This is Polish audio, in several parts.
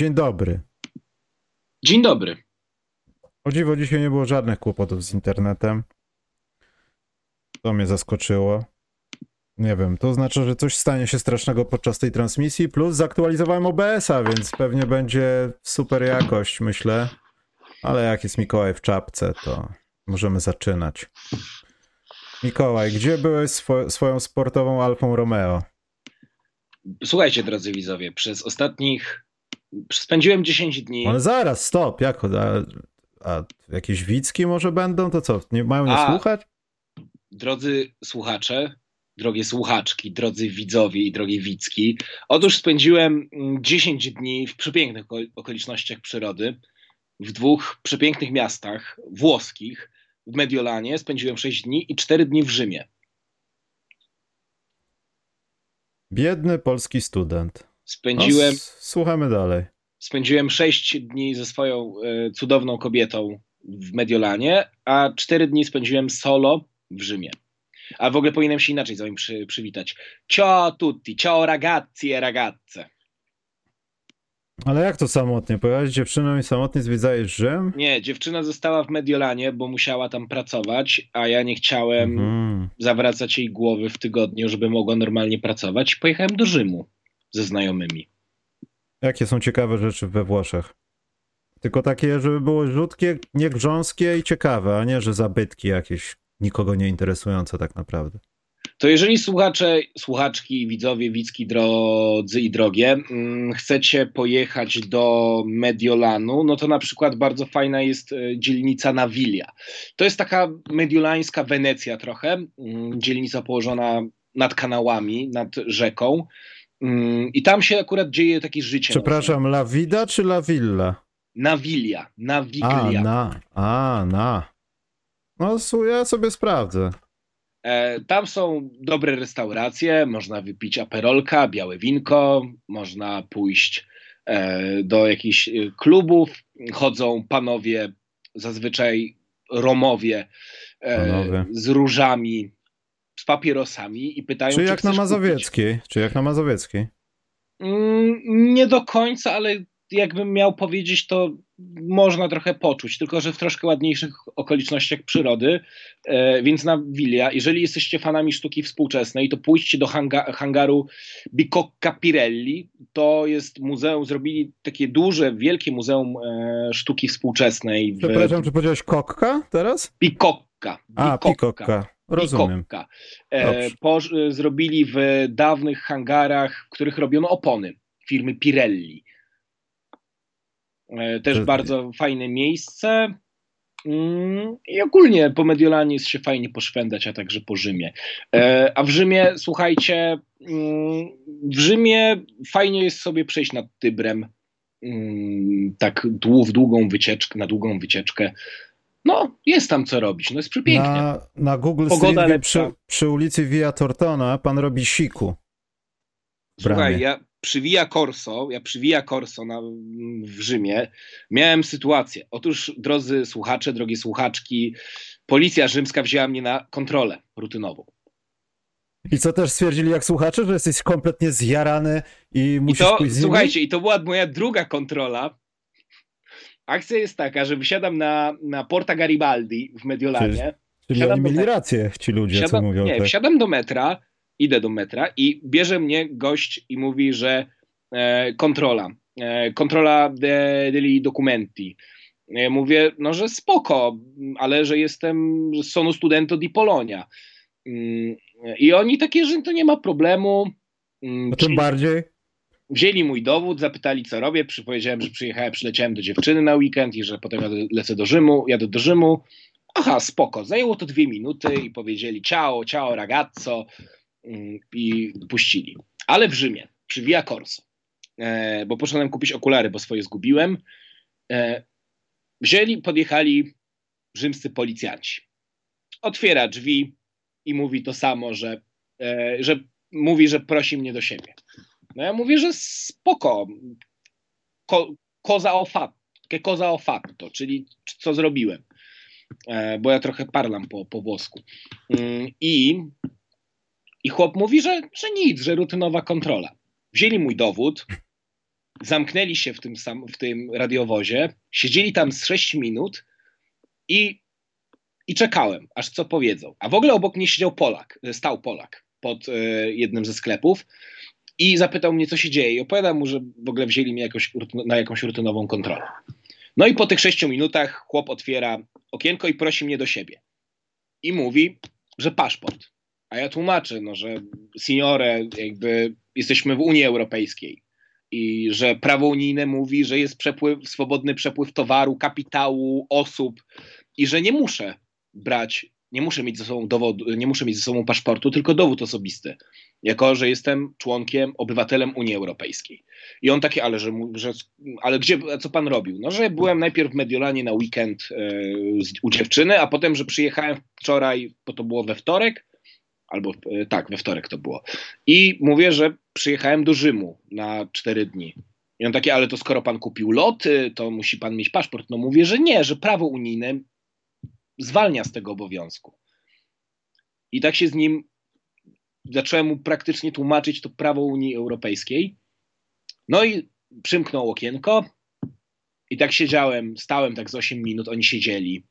Dzień dobry. Dzień dobry. O dziwo, dzisiaj nie było żadnych kłopotów z internetem. To mnie zaskoczyło. Nie wiem, to oznacza, że coś stanie się strasznego podczas tej transmisji, plus zaktualizowałem OBS-a, więc pewnie będzie super jakość, myślę. Ale jak jest Mikołaj w czapce, to możemy zaczynać. Mikołaj, gdzie byłeś swo swoją sportową Alfą Romeo? Słuchajcie, drodzy widzowie, przez ostatnich. Spędziłem 10 dni. Ale zaraz, stop, jak? A, a jakieś wicki może będą? To co? Nie mają nie A. słuchać? Drodzy słuchacze, drogie słuchaczki, drodzy widzowie i drogie widzki. Otóż spędziłem mm, 10 dni w przepięknych oko- okolicznościach przyrody, w dwóch przepięknych miastach włoskich. W Mediolanie spędziłem 6 dni i 4 dni w Rzymie. Biedny polski student. No, Spędziłem, s- słuchamy dalej. spędziłem 6 dni ze swoją e, cudowną kobietą w Mediolanie, a 4 dni spędziłem solo w Rzymie. A w ogóle powinienem się inaczej z wami przy, przywitać. Ciao tutti, ciao ragazzi e ragazze. Ale jak to samotnie? Pojechałeś dziewczyną i samotnie zwiedzałeś Rzym? Nie, dziewczyna została w Mediolanie, bo musiała tam pracować, a ja nie chciałem Mhm. zawracać jej głowy w tygodniu, żeby mogła normalnie pracować. Pojechałem do Rzymu ze znajomymi. Jakie są ciekawe rzeczy we Włoszech? Tylko takie, żeby było rzutkie, nie grząskie i ciekawe, a nie, że zabytki jakieś nikogo nie interesujące tak naprawdę. To jeżeli słuchacze, słuchaczki, widzowie, widzki, drodzy i drogie, mm, chcecie pojechać do Mediolanu, no to na przykład bardzo fajna jest e, dzielnica Navilia. To jest taka mediolańska Wenecja trochę, mm, dzielnica położona nad kanałami, nad rzeką. Mm, I tam się akurat dzieje takie życie. Przepraszam, La Vida czy La Villa? Navilia, A, Naviglia. na, a, na. No, ja sobie sprawdzę. E, tam są dobre restauracje, można wypić aperolka, białe winko, można pójść e, do jakichś e, klubów. Chodzą panowie, zazwyczaj Romowie, e, Panowie. z różami, z papierosami i pytają, Czy jak na chcesz kupić. Mazowieckiej? Czy jak na Mazowieckiej? Mm, nie do końca, ale jakbym miał powiedzieć, to można trochę poczuć, tylko że w troszkę ładniejszych okolicznościach przyrody. E, więc na Willia, jeżeli jesteście fanami sztuki współczesnej, to pójdźcie do hanga hangaru Bicocca Pirelli. To jest muzeum, zrobili takie duże, wielkie muzeum e, sztuki współczesnej w Przepraszam, czy powiedziałeś kokka teraz? Bicocca. A, pikokka. Rozumiem. E, po, e, zrobili w dawnych hangarach, w których robiono opony firmy Pirelli. E, też To- bardzo fajne miejsce. Mm, I ogólnie po Mediolanie jest się fajnie poszwendać, a także po Rzymie. E, a w Rzymie, słuchajcie, mm, w Rzymie fajnie jest sobie przejść nad Tybrem. Mm, tak dłu- w długą wycieczkę, na długą wycieczkę. No, jest tam co robić. No jest przepięknie. Na, na Google Pogoda Street przy, przy ulicy Via Tortona pan robi siku. Słuchaj, ja przy Via Corso, ja przy Via Corso na, w Rzymie miałem sytuację. Otóż, drodzy słuchacze, drogie słuchaczki, policja rzymska wzięła mnie na kontrolę rutynową. I co też stwierdzili jak słuchacze, że jesteś kompletnie zjarany i I musisz to, pójść z nimi? słuchajcie, i to była moja druga kontrola. Akcja jest taka, że wysiadam na, na Porta Garibaldi w Mediolanie. Czyli wsiadam oni mieli metra. rację, ci ludzie, co Wsiadam, mówią. nie, tak. wsiadam do metra, idę do metra i bierze mnie gość i mówi, że e, kontrola, e, kontrola de, degli documenti. Ja mówię, no że spoko, ale że jestem, że sono studento di Polonia. Mm, I oni takie, że to nie ma problemu. No tym bardziej. Wzięli mój dowód, zapytali co robię, przypowiedziałem, że przyjechałem, przyleciałem do dziewczyny na weekend i że potem lecę do Rzymu, jadę do Rzymu. Aha, spoko, zajęło to dwie minuty i powiedzieli ciao, ciao ragazzo mm, i puścili. Ale w Rzymie, przy Via Corso, e, bo poszedłem kupić okulary, bo swoje zgubiłem, e, wzięli, podjechali rzymscy policjanci. Otwiera drzwi i mówi to samo, że, e, że mówi, że prosi mnie do siebie. No ja mówię, że spoko. Ko, koza o fatto, che cosa o fatto, czyli co zrobiłem. E, bo ja trochę parlam po, po włosku. Mm, I, I chłop mówi, że, że nic, że rutynowa kontrola. Wzięli mój dowód, zamknęli się w tym, sam, w tym radiowozie, siedzieli tam z 6 minut i, i czekałem, aż co powiedzą. A w ogóle obok mnie siedział Polak, stał Polak pod e, jednym ze sklepów i zapytał mnie, co się dzieje. I opowiadam mu, że w ogóle wzięli mnie jakoś, na jakąś rutynową kontrolę. No i po tych sześciu minutach chłop otwiera okienko i prosi mnie do siebie. I mówi, że paszport. A ja tłumaczę, no, że signore, jakby jesteśmy w Unii Europejskiej i że prawo unijne mówi, że jest przepływ, swobodny przepływ towaru, kapitału, osób i że nie muszę brać, nie muszę mieć ze sobą dowodu, nie muszę mieć ze sobą paszportu, tylko dowód osobisty, jako że jestem członkiem, obywatelem Unii Europejskiej. I on takie, ale że, że ale gdzie, co pan robił? No, że byłem najpierw w Mediolanie na weekend e, u dziewczyny, a potem, że przyjechałem wczoraj, bo to było we wtorek, albo e, tak, we wtorek to było. I mówię, że przyjechałem do Rzymu na cztery dni. I on takie, ale to skoro pan kupił loty, to musi pan mieć paszport. No mówię, że nie, że prawo unijne zwalnia z tego obowiązku. I tak się z nim zacząłem mu praktycznie tłumaczyć to prawo Unii Europejskiej. No i przymknął okienko i tak siedziałem, stałem tak z 8 minut, oni siedzieli.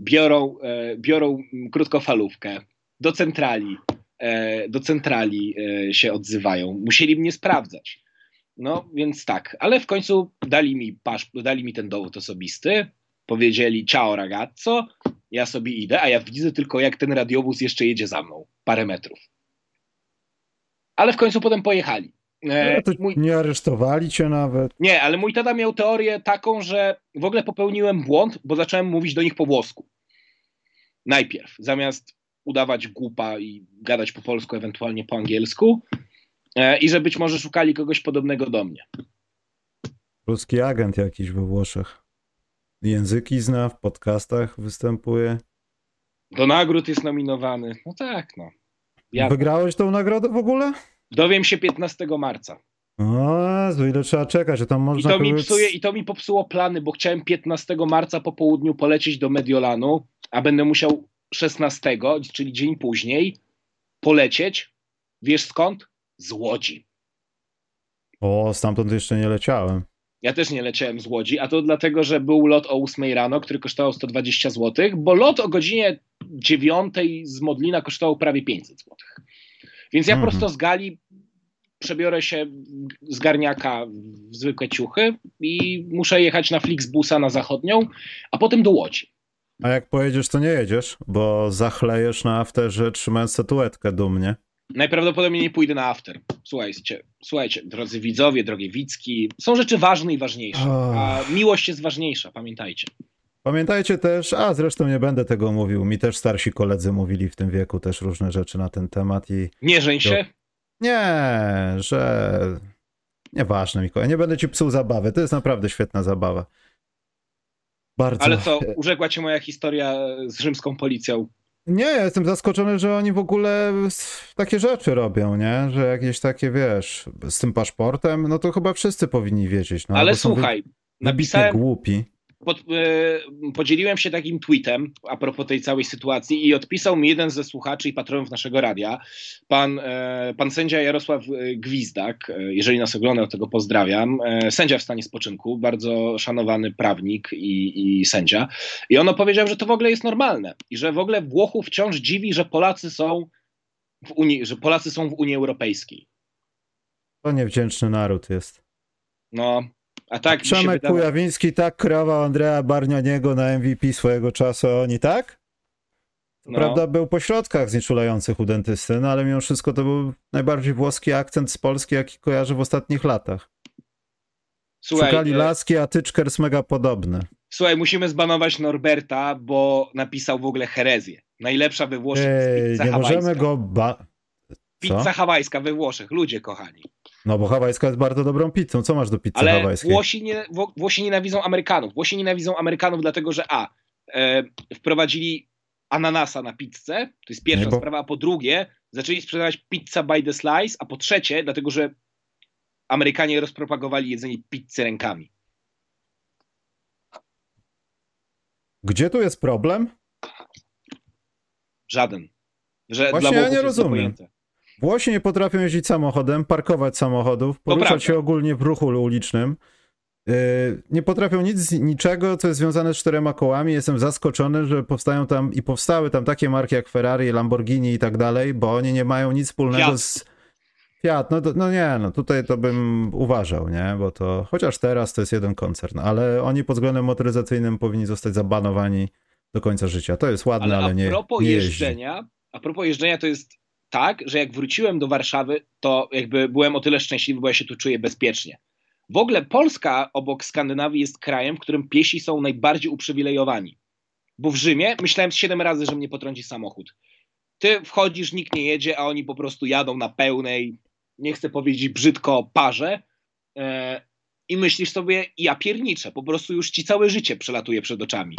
Biorą, e, biorą krótkofalówkę, do centrali, e, do centrali e, się odzywają. Musieli mnie sprawdzać. No więc tak, ale w końcu dali mi, pasz, dali mi ten dowód osobisty, powiedzieli ciao ragazzo, ja sobie idę, a ja widzę tylko jak ten radiowóz jeszcze jedzie za mną, parę metrów. Ale w końcu potem pojechali. E, no mój... Nie aresztowali cię nawet. Nie, ale mój tata miał teorię taką, że w ogóle popełniłem błąd, bo zacząłem mówić do nich po włosku. Najpierw, zamiast udawać głupa i gadać po polsku, ewentualnie po angielsku. E, I że być może szukali kogoś podobnego do mnie. Ruski agent jakiś we Włoszech. Języki zna, w podcastach występuje. Do nagród jest nominowany. No tak, no. Ja... Wygrałeś tą nagrodę w ogóle? Dowiem się 15 marca. O, ile trzeba czekać, że tam można... I to, mi psuje, I to mi popsuło plany, bo chciałem 15 marca po południu polecieć do Mediolanu, a będę musiał 16, czyli dzień później, polecieć. Wiesz skąd? Z Łodzi. O, stamtąd jeszcze nie leciałem. Ja też nie leciałem z Łodzi, a to dlatego, że był lot o 8 rano, który kosztował 120 zł, bo lot o godzinie 9 z Modlina kosztował prawie 500 zł. Więc ja mhm. prosto z Gali przebiorę się z garniaka w zwykłe ciuchy i muszę jechać na Flixbusa na zachodnią, a potem do Łodzi. A jak pojedziesz, to nie jedziesz, bo zachlejesz na afterze trzymając statuetkę dumnie. Najprawdopodobniej nie pójdę na after. Słuchajcie, słuchajcie, drodzy widzowie, drogie widzki, są rzeczy ważne i ważniejsze, a miłość jest ważniejsza, pamiętajcie. Pamiętajcie też, a zresztą nie będę tego mówił, mi też starsi koledzy mówili w tym wieku też różne rzeczy na ten temat i... Nie żeń się? Nie, że... Nieważne, Mikołaj, nie będę ci psuł zabawy, to jest naprawdę świetna zabawa. Bardzo. Ale co, urzekła cię moja historia z rzymską policją? Nie, ja jestem zaskoczony, że oni w ogóle takie rzeczy robią, nie? Że jakieś takie, wiesz, z tym paszportem, no to chyba wszyscy powinni wiedzieć. No, Ale słuchaj, napisałem, głupi pod, e, podzieliłem się takim tweetem a propos tej całej sytuacji i odpisał mi jeden ze słuchaczy i patronów naszego radia, pan, e, pan sędzia Jarosław Gwizdak, e, jeżeli nas ogląda, tego pozdrawiam, sędzia w stanie spoczynku, bardzo szanowany prawnik i, i sędzia. I on opowiedział, że to w ogóle jest normalne i że w ogóle Włochów wciąż dziwi, że Polacy są w Unii, że Polacy są w Unii Europejskiej. To niewdzięczny naród jest. No, a tak Przemek Kujawiński tak kreował Andrea Barnianiego na MVP swojego czasu, oni tak? No. Prawda, był po środkach znieczulających u dentysty, no ale mimo wszystko to był najbardziej włoski akcent z Polski, jaki kojarzę w ostatnich latach. Słuchaj, Szukali e- laski, a Tyczkers mega podobny. Słuchaj, musimy zbanować Norberta, bo napisał w ogóle herezję. Najlepsza we Włoszech Ej, Nie możemy go... Ba... Pizza hawajska we Włoszech, ludzie kochani. No bo hawajska jest bardzo dobrą pizzą. Co masz do pizzy Ale hawajskiej? Włosi, nie, Włosi nienawidzą Amerykanów. Włosi nienawidzą Amerykanów dlatego, że a, e, wprowadzili ananasa na pizzę, to jest pierwsza nie, bo... sprawa, a po drugie zaczęli sprzedawać pizza by the slice, a po trzecie dlatego, że Amerykanie rozpropagowali jedzenie pizzy rękami. Gdzie tu jest problem? Żaden. Że Właśnie ja nie rozumiem. Włosi nie potrafią jeździć samochodem, parkować samochodów, poruszać się ogólnie w ruchu ulicznym. Yy, nie potrafią nic, niczego, co jest związane z czterema kołami. Jestem zaskoczony, że powstają tam i powstały tam takie marki jak Ferrari, Lamborghini i tak dalej, bo oni nie mają nic wspólnego Fiat. z. Fiat, no, to, no nie, no tutaj to bym uważał, nie, bo to chociaż teraz to jest jeden koncern, ale oni pod względem motoryzacyjnym powinni zostać zabanowani do końca życia. To jest ładne, ale, Ale a nie. propos nie jeżdżenia, a propos jeżdżenia to jest tak, że jak wróciłem do Warszawy, to jakby byłem o tyle szczęśliwy, bo ja się tu czuję bezpiecznie. W ogóle Polska obok Skandynawii jest krajem, w którym piesi są najbardziej uprzywilejowani. Bo w Rzymie myślałem siedem razy, że mnie potrąci samochód. Ty wchodzisz, nikt nie jedzie, a oni po prostu jadą na pełnej, nie chcę powiedzieć brzydko, parze e, i myślisz sobie, ja pierniczę, po prostu już ci całe życie przelatuje przed oczami.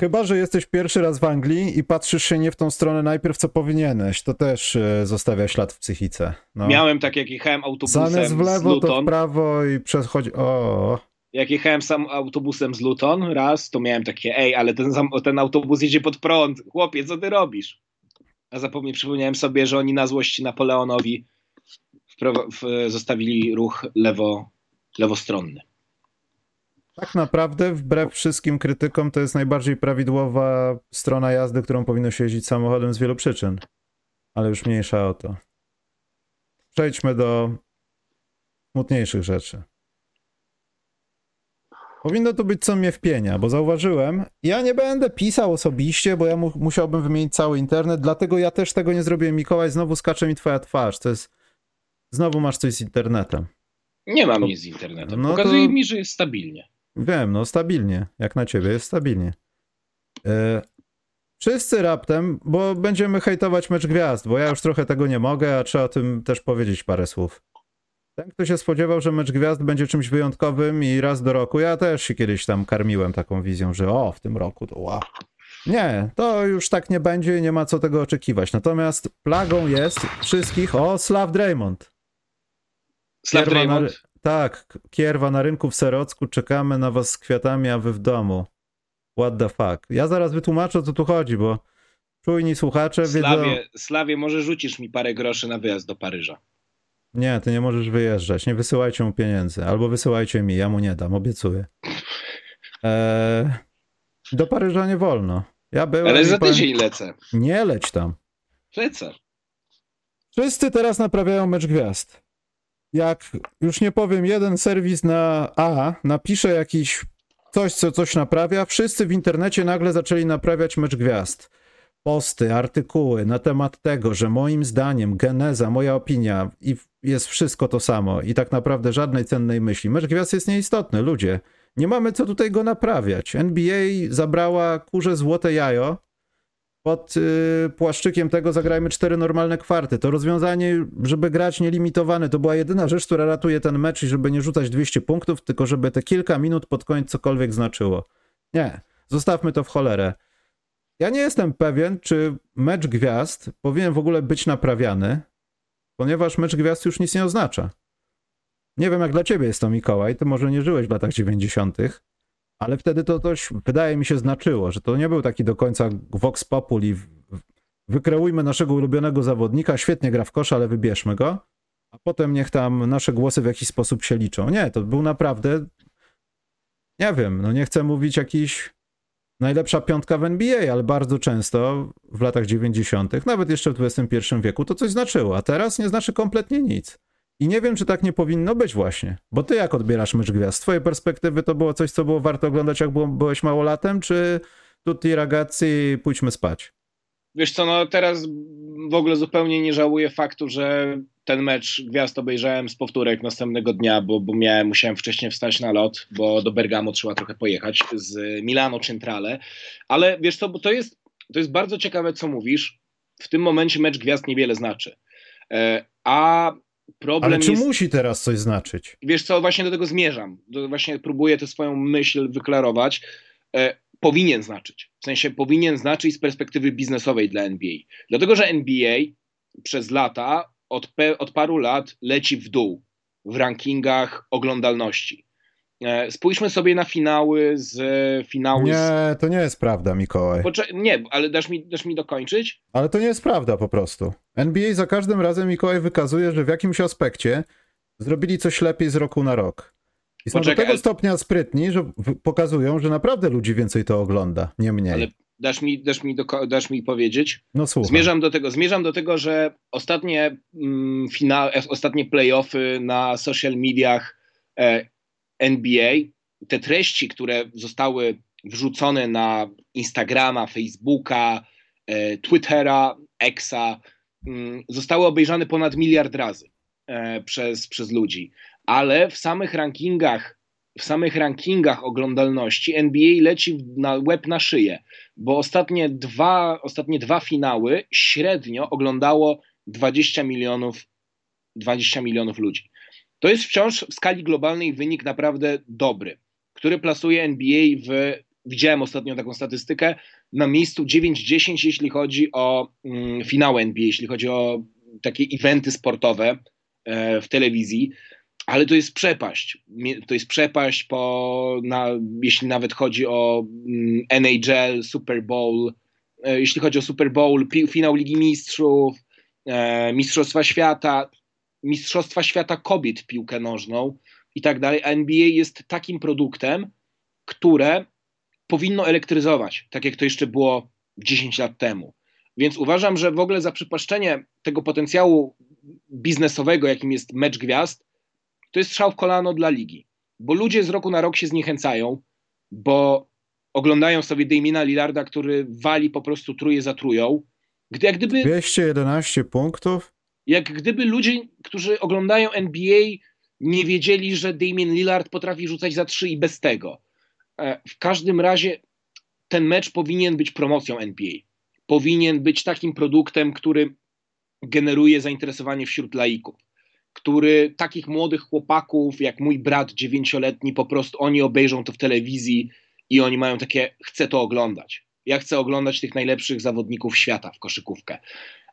Chyba, że jesteś pierwszy raz w Anglii i patrzysz się nie w tą stronę najpierw, co powinieneś. To też e, zostawia ślad w psychice. No. Miałem tak, jak jechałem autobusem Zamiast w z lewo, to w prawo i przechodzi. O, Jak jechałem sam autobusem z Luton raz, to miałem takie, ej, ale ten, ten autobus jedzie pod prąd. Chłopie, co ty robisz? A zapomnij, przypomniałem sobie, że oni na złość Napoleonowi w, zostawili ruch lewo, lewostronny. Tak naprawdę, wbrew wszystkim krytykom, to jest najbardziej prawidłowa strona jazdy, którą powinno się jeździć samochodem z wielu przyczyn. Ale już mniejsza o to. Przejdźmy do smutniejszych rzeczy. Powinno to być co mnie wpienia, bo zauważyłem, ja nie będę pisał osobiście, bo ja mu, musiałbym wymienić cały internet, dlatego ja też tego nie zrobiłem. Mikołaj, znowu skacze mi twoja twarz, to jest... Znowu masz coś z internetem. Nie mam nic z internetem. no Pokazuje to- mi, że jest stabilnie. Wiem, no stabilnie. Jak na ciebie jest stabilnie. E, wszyscy raptem, bo będziemy hejtować mecz gwiazd, bo ja już trochę tego nie mogę, a trzeba o tym też powiedzieć parę słów. Ten, kto się spodziewał, że mecz gwiazd będzie czymś wyjątkowym i raz do roku, ja też się kiedyś tam karmiłem taką wizją, że o, w tym roku to wow. Nie, to już tak nie będzie i nie ma co tego oczekiwać. Natomiast plagą jest wszystkich, o, Slav Draymond. Slav Draymond. Tak, kierwa na rynku w Serocku, czekamy na was z kwiatami, a wy w domu. What the fuck. Ja zaraz wytłumaczę, o co tu chodzi, bo czujni słuchacze wiedzą... Slawie, Slawie, może rzucisz mi parę groszy na wyjazd do Paryża. Nie, ty nie możesz wyjeżdżać, nie wysyłajcie mu pieniędzy, albo wysyłajcie mi, ja mu nie dam, obiecuję. Eee, do Paryża nie wolno. Ja byłem Ale za tydzień lecę. Nie leć tam. Lecę. Wszyscy teraz naprawiają mecz gwiazd. Jak już nie powiem, jeden serwis na A napisze jakiś coś, co coś naprawia, wszyscy w internecie nagle zaczęli naprawiać mecz gwiazd. Posty, artykuły na temat tego, że moim zdaniem geneza, moja opinia i jest wszystko to samo i tak naprawdę żadnej cennej myśli. Mecz gwiazd jest nieistotny, ludzie. Nie mamy co tutaj go naprawiać. NBA zabrała kurze złote jajo, pod y, płaszczykiem tego zagrajmy cztery normalne kwarty. To rozwiązanie, żeby grać nielimitowane, to była jedyna rzecz, która ratuje ten mecz i żeby nie rzucać 200 punktów, tylko żeby te kilka minut pod koniec cokolwiek znaczyło. Nie, zostawmy to w cholerę. Ja nie jestem pewien, czy mecz gwiazd powinien w ogóle być naprawiany, ponieważ mecz gwiazd już nic nie oznacza. Nie wiem, jak dla ciebie jest to, Mikołaj, ty może nie żyłeś w latach 90., ale wtedy to coś, wydaje mi się, znaczyło, że to nie był taki do końca vox populi, wykreujmy naszego ulubionego zawodnika, świetnie gra w kosz, ale wybierzmy go, a potem niech tam nasze głosy w jakiś sposób się liczą. Nie, to był naprawdę, nie wiem, no nie chcę mówić jakiś najlepsza piątka w NBA, ale bardzo często w latach 90., nawet jeszcze w XXI wieku, to coś znaczyło, a teraz nie znaczy kompletnie nic. I nie wiem, czy tak nie powinno być właśnie. Bo ty jak odbierasz mecz gwiazd? Z twojej perspektywy to było coś, co było warto oglądać, jak było, byłeś małolatem, czy tutti ragazzi, pójdźmy spać? Wiesz co, no teraz w ogóle zupełnie nie żałuję faktu, że ten mecz gwiazd obejrzałem z powtórek następnego dnia, bo, bo miałem, musiałem wcześniej wstać na lot, bo do Bergamo trzeba trochę pojechać z Milano Centrale. Ale wiesz co, bo to jest, to jest bardzo ciekawe, co mówisz. W tym momencie mecz gwiazd niewiele znaczy. E, a problem Ale czy jest... musi teraz coś znaczyć? wiesz co, właśnie do tego zmierzam. Do, właśnie próbuję tę swoją myśl wyklarować. E, powinien znaczyć. W sensie powinien znaczyć z perspektywy biznesowej dla NBA. Dlatego, że NBA przez lata, od, pe, od paru lat leci w dół w rankingach oglądalności. E, spójrzmy sobie na finały z finały. Nie, z... to nie jest prawda, Mikołaj. Poczek- nie, ale dasz mi, dasz mi dokończyć? Ale to nie jest prawda po prostu. NBA za każdym razem Mikołaj wykazuje, że w jakimś aspekcie zrobili coś lepiej z roku na rok. I są Poczekaj, do tego stopnia sprytni, że pokazują, że naprawdę ludzi więcej to ogląda, nie mniej. Ale dasz mi, dasz mi, dasz mi powiedzieć? No słuchaj. Zmierzam do tego, zmierzam do tego, że ostatnie mm, fina, e, ostatnie playoffy na social mediach e, NBA, te treści, które zostały wrzucone na Instagrama, Facebooka, e, Twittera, Xa, mm, zostały obejrzane ponad miliard razy e, przez, przez ludzi. Ale w samych rankingach, w samych rankingach oglądalności NBA leci na łeb na szyję bo ostatnie dwa, ostatnie dwa finały średnio oglądało 20 milionów, 20 milionów ludzi. To jest wciąż w skali globalnej wynik naprawdę dobry, który plasuje NBA w, widziałem ostatnio taką statystykę, na miejscu 9-10, jeśli chodzi o mm, NBA, jeśli chodzi o takie eventy sportowe e, w telewizji ale to jest przepaść. To jest przepaść, po, na, jeśli nawet chodzi o mm, NHL, Super Bowl, e, jeśli chodzi o Super Bowl, pi- finał Ligi Mistrzów, e, Mistrzostwa Świata, Mistrzostwa Świata kobiet w piłkę nożną i tak dalej. A NBA jest takim produktem, które powinno elektryzować, tak jak to jeszcze było 10 lat temu. Więc uważam, że w ogóle zaprzepaszczenie tego potencjału biznesowego, jakim jest mecz gwiazd, to jest strzał w kolano dla ligi. Bo ludzie z roku na rok się zniechęcają, bo oglądają sobie Damiena Lillarda, który wali po prostu truje za trują. Gdy, jak, gdyby, 211 punktów? Jak gdyby ludzie, którzy oglądają NBA, nie wiedzieli, że Damien Lillard potrafi rzucać za trzy i bez tego. E, W każdym razie ten mecz powinien być promocją NBA. Powinien być takim produktem, który generuje zainteresowanie wśród laików. Który takich młodych chłopaków, jak mój brat dziewięcioletni, po prostu oni obejrzą to w telewizji i oni mają takie, chcę to oglądać. Ja chcę oglądać tych najlepszych zawodników świata w koszykówkę.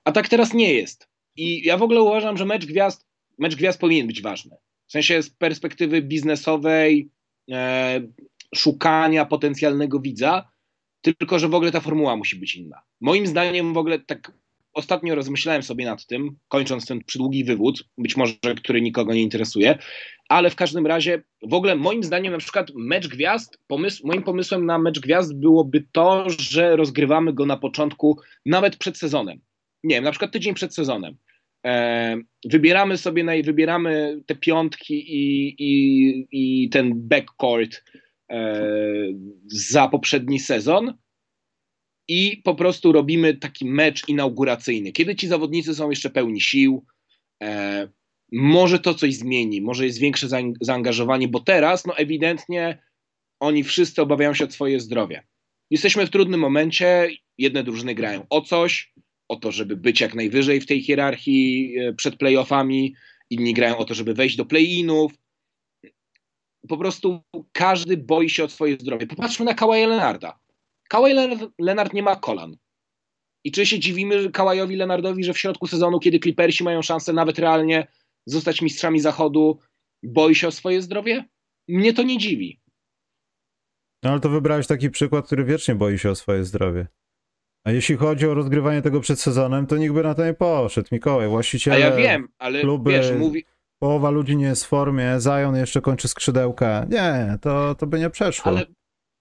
A tak teraz nie jest. I ja w ogóle uważam, że mecz gwiazd, mecz gwiazd powinien być ważny. W sensie z perspektywy biznesowej, e, szukania potencjalnego widza, tylko że w ogóle ta formuła musi być inna. Moim zdaniem w ogóle tak ostatnio rozmyślałem sobie nad tym, kończąc ten przydługi wywód, być może który nikogo nie interesuje, ale w każdym razie w ogóle moim zdaniem na przykład mecz gwiazd, pomysł, moim pomysłem na mecz gwiazd byłoby to, że rozgrywamy go na początku, nawet przed sezonem. Nie wiem, na przykład tydzień przed sezonem. E, wybieramy sobie, naj, wybieramy te piątki i, i, i ten backcourt e, za poprzedni sezon i po prostu robimy taki mecz inauguracyjny, kiedy ci zawodnicy są jeszcze pełni sił. E, może to coś zmieni, może jest większe zaang- zaangażowanie, bo teraz no ewidentnie oni wszyscy obawiają się o swoje zdrowie. Jesteśmy w trudnym momencie, jedne drużyny grają o coś, o to, żeby być jak najwyżej w tej hierarchii e, przed playoffami, inni grają o to, żeby wejść do play-inów. Po prostu każdy boi się o swoje zdrowie. Popatrzmy na Kawaja Leonarda. Kawhi Leonard, Leonard nie ma kolan. I czy się dziwimy Kawajowi Leonardowi, że w środku sezonu, kiedy Clippersi mają szansę nawet realnie zostać mistrzami zachodu, boi się o swoje zdrowie? Mnie to nie dziwi. No ale to wybrałeś taki przykład, który wiecznie boi się o swoje zdrowie. A jeśli chodzi o rozgrywanie tego przed sezonem, to nikt by na to nie poszedł. Mikołaj, A właściciele, ja wiem, ale kluby- wiesz, mówi, połowa ludzi nie jest w formie, Zion jeszcze kończy skrzydełka. Nie, to, to by nie przeszło. ale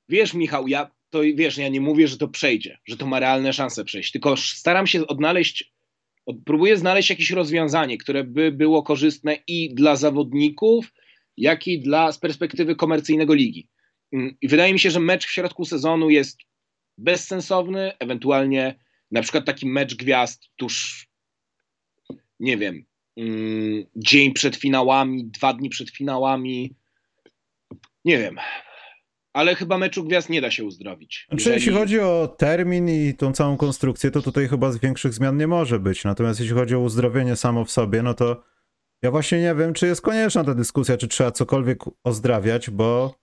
wiesz Michał, ja to wiesz, ja nie mówię, że to przejdzie, że to ma realne szanse przejść, tylko staram się odnaleźć, od- próbuję znaleźć jakieś rozwiązanie, które by było korzystne i dla zawodników, jak i dla z perspektywy komercyjnego ligi. I wydaje mi się, że mecz w środku sezonu jest bezsensowny, ewentualnie na przykład taki mecz gwiazd tuż, nie wiem, mm, dzień przed finałami, dwa dni przed finałami, nie wiem. Ale chyba meczu gwiazd nie da się uzdrowić. Znaczy, jeśli chodzi o termin i tą całą konstrukcję, to tutaj chyba z większych zmian nie może być. Natomiast jeśli chodzi o uzdrowienie samo w sobie, no to ja właśnie nie wiem, czy jest konieczna ta dyskusja, czy trzeba cokolwiek ozdrawiać, bo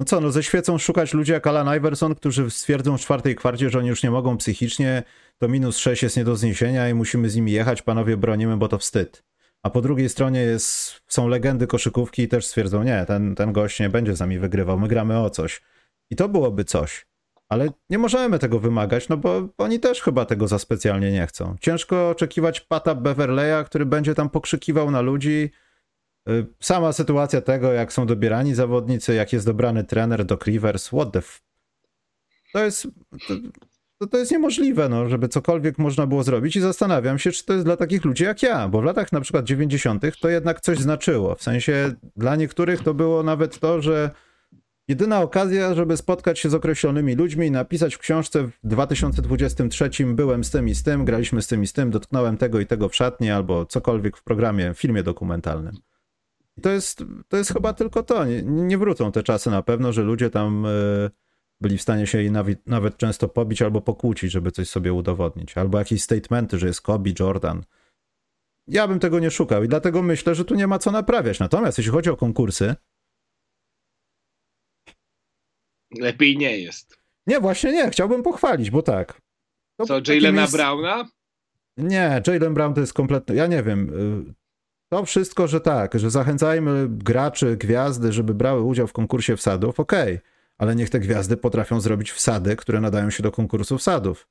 no co, no ze świecą szukać ludzi jak Alan Iverson, którzy stwierdzą w czwartej kwarcie, że oni już nie mogą psychicznie, to minus 6 jest nie do zniesienia i musimy z nimi jechać, panowie bronimy, bo to wstyd. a po drugiej stronie jest, są legendy koszykówki i też stwierdzą, nie, ten, ten gość nie będzie z nami wygrywał, my gramy o coś. I to byłoby coś. Ale nie możemy tego wymagać, no bo oni też chyba tego za specjalnie nie chcą. Ciężko oczekiwać Pata Beverleya, który będzie tam pokrzykiwał na ludzi. Y, sama sytuacja tego, jak są dobierani zawodnicy, jak jest dobrany trener do Rivers, what the f... To jest, to, to jest niemożliwe, no, żeby cokolwiek można było zrobić i zastanawiam się, czy to jest dla takich ludzi jak ja, bo w latach na przykład 90. to jednak coś znaczyło. W sensie dla niektórych to było nawet to, że Jedyna okazja, żeby spotkać się z określonymi ludźmi i napisać w książce w 2023 byłem z tym i z tym, graliśmy z tym i z tym, dotknąłem tego i tego w szatni albo cokolwiek w programie, w filmie dokumentalnym. I to jest, to jest chyba tylko to. Nie, nie wrócą te czasy na pewno, że ludzie tam y, byli w stanie się nawet, nawet często pobić albo pokłócić, żeby coś sobie udowodnić. Albo jakieś statementy, że jest Kobe, Jordan. Ja bym tego nie szukał i dlatego myślę, że tu nie ma co naprawiać. Natomiast jeśli chodzi o konkursy, Lepiej nie jest. Nie, właśnie nie, chciałbym pochwalić, bo tak. To Co, Jalena jest... Browna? Nie, Jalen Brown to jest kompletny, ja nie wiem. To wszystko, że tak, że zachęcajmy graczy, gwiazdy, żeby brały udział w konkursie wsadów, okej, okay. ale niech te gwiazdy potrafią zrobić wsady, które nadają się do konkursu wsadów.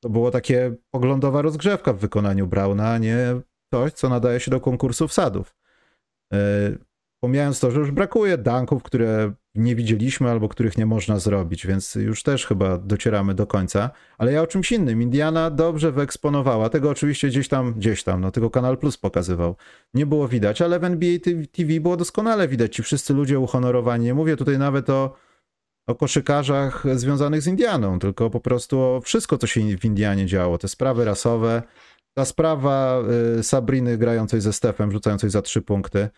To było takie poglądowa rozgrzewka w wykonaniu Brauna, a nie coś, co nadaje się do konkursu wsadów. Y, pomijając to, że już brakuje danków, które nie widzieliśmy albo których nie można zrobić, więc już też chyba docieramy do końca. Ale ja o czymś innym. Indiana dobrze wyeksponowała. Tego oczywiście gdzieś tam, gdzieś tam, no tego Kanal Plus pokazywał. Nie było widać, ale w NBA TV było doskonale widać. Ci wszyscy ludzie uhonorowani. Nie mówię tutaj nawet o, o koszykarzach związanych z Indianą, tylko po prostu o wszystko, co się w Indianie działo. Te sprawy rasowe, ta sprawa y, Sabriny grającej ze Stefem, rzucającej za trzy punkty.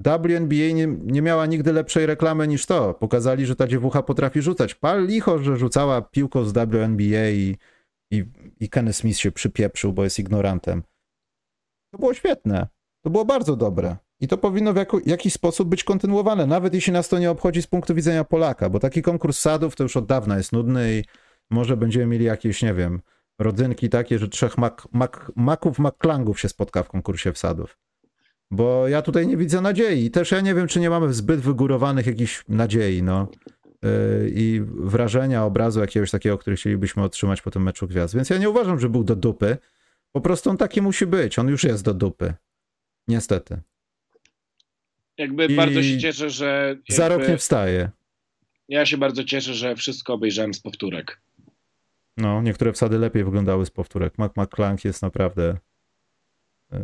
WNBA nie, nie miała nigdy lepszej reklamy niż to. Pokazali, że ta dziewucha potrafi rzucać. Pal licho, że rzucała piłką z WNBA i, i, i Kenny Smith się przypieprzył, bo jest ignorantem. To było świetne. To było bardzo dobre. I to powinno w jako, jakiś sposób być kontynuowane, nawet jeśli nas to nie obchodzi z punktu widzenia Polaka, bo taki konkurs sadów to już od dawna jest nudny i może będziemy mieli jakieś, nie wiem, rodzynki takie, że trzech mak, mak, maków maklangów się spotka w konkursie wsadów. Bo ja tutaj nie widzę nadziei. I też ja nie wiem, czy nie mamy zbyt wygórowanych jakichś nadziei, no. Yy, I wrażenia, obrazu jakiegoś takiego, który chcielibyśmy otrzymać po tym meczu gwiazd. Więc ja nie uważam, że był do dupy. Po prostu on taki musi być. On już jest do dupy. Niestety. Jakby I bardzo się cieszę, że. Jakby... Za rok nie wstaje. Ja się bardzo cieszę, że wszystko obejrzałem z powtórek. No, niektóre wsady lepiej wyglądały z powtórek. Mac McClank jest naprawdę. Yy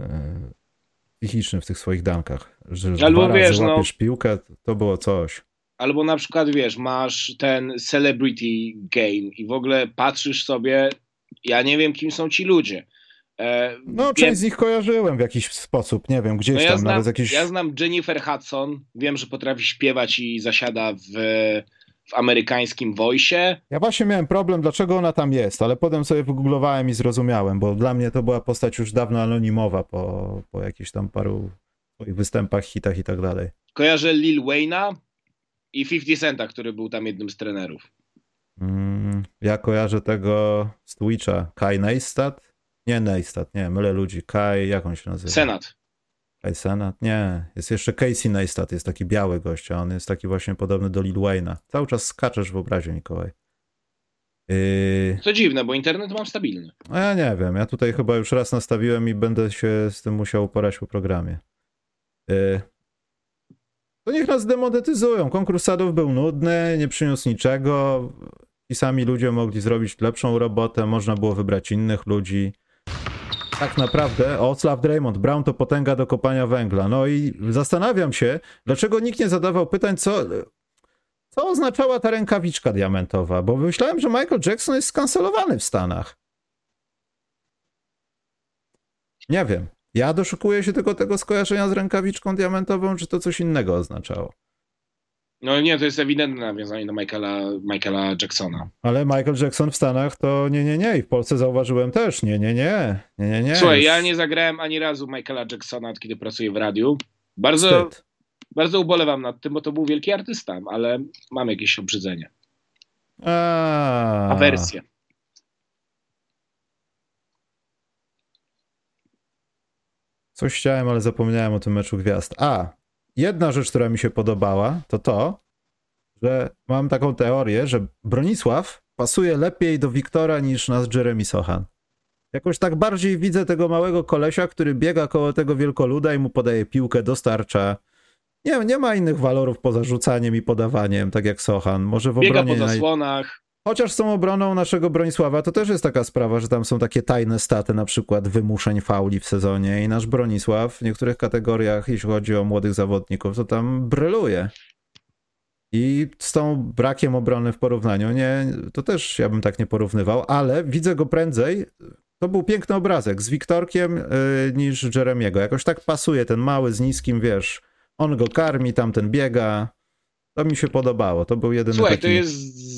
psychiczny w tych swoich dankach. Że Albo dwa wiesz, no, piłkę, to było coś. Albo na przykład, wiesz, masz ten celebrity game i w ogóle patrzysz sobie, ja nie wiem, kim są ci ludzie. E, no, wiem, część z nich kojarzyłem w jakiś sposób, nie wiem, gdzieś no ja tam, znam, nawet jakieś... Ja znam Jennifer Hudson, wiem, że potrafi śpiewać i zasiada w w amerykańskim Voice. Ja właśnie miałem problem, dlaczego ona tam jest, ale potem sobie wygooglowałem i zrozumiałem, bo dla mnie to była postać już dawno anonimowa po, po jakichś tam paru swoich występach, hitach i tak dalej. Kojarzę Lil Wayne'a i 50 Centa, który był tam jednym z trenerów. Mm, ja kojarzę tego z Twitcha, Kai Neistat? Nie Neistat, nie, mylę ludzi. Kai, jak on się nazywa? Senat. Kai Senat? Nie, jest jeszcze Casey Neistat, jest taki biały gość, a on jest taki właśnie podobny do Lil Wayne'a. Cały czas skaczesz w obrazie, Mikołaj. Yy... Co dziwne, bo internet mam stabilny. No ja nie wiem, ja tutaj chyba już raz nastawiłem i będę się z tym musiał uporać po programie. Yy... To niech nas demonetyzują. Konkurs sadów był nudny, nie przyniósł niczego. I sami ludzie mogli zrobić lepszą robotę, można było wybrać innych ludzi tak naprawdę Oclaw Draymond, Brown to potęga do kopania węgla. No i zastanawiam się, dlaczego nikt nie zadawał pytań, co, co oznaczała ta rękawiczka diamentowa, bo myślałem, że Michael Jackson jest skancelowany w Stanach. Nie wiem. Ja doszukuję się tylko tego skojarzenia z rękawiczką diamentową, czy to coś innego oznaczało. No nie, to jest ewidentne nawiązanie do Michaela, Michaela Jacksona. Ale Michael Jackson w Stanach to nie, nie, nie. I w Polsce zauważyłem też nie, nie, nie. nie, nie, nie. Słuchaj, ja nie zagrałem ani razu Michaela Jacksona, od kiedy pracuję w radiu. Bardzo, bardzo ubolewam nad tym, bo to był wielki artysta, ale mam jakieś obrzydzenie. A. Awersję. Coś chciałem, ale zapomniałem o tym meczu gwiazd. A, jedna rzecz, która mi się podobała, to to, że mam taką teorię, że Bronisław pasuje lepiej do Wiktora niż nas Jeremy Sochan. Jakoś tak bardziej widzę tego małego kolesia, który biega koło tego wielkoluda i mu podaje piłkę, dostarcza. Nie, nie ma innych walorów poza rzucaniem i podawaniem, tak jak Sochan. Może w Biega obronie... po naj- zasłonach. Chociaż tą obroną naszego Bronisława to też jest taka sprawa, że tam są takie tajne staty, na przykład wymuszeń fauli w sezonie i nasz Bronisław w niektórych kategoriach, jeśli chodzi o młodych zawodników, to tam bryluje. I z tą brakiem obrony w porównaniu, nie, to też ja bym tak nie porównywał, ale widzę go prędzej. To był piękny obrazek z Wiktorkiem yy, niż Jeremiego. Jakoś tak pasuje ten mały z niskim, wiesz. On go karmi, tamten biega. To mi się podobało. To był jedyny Słuchaj, taki... to jest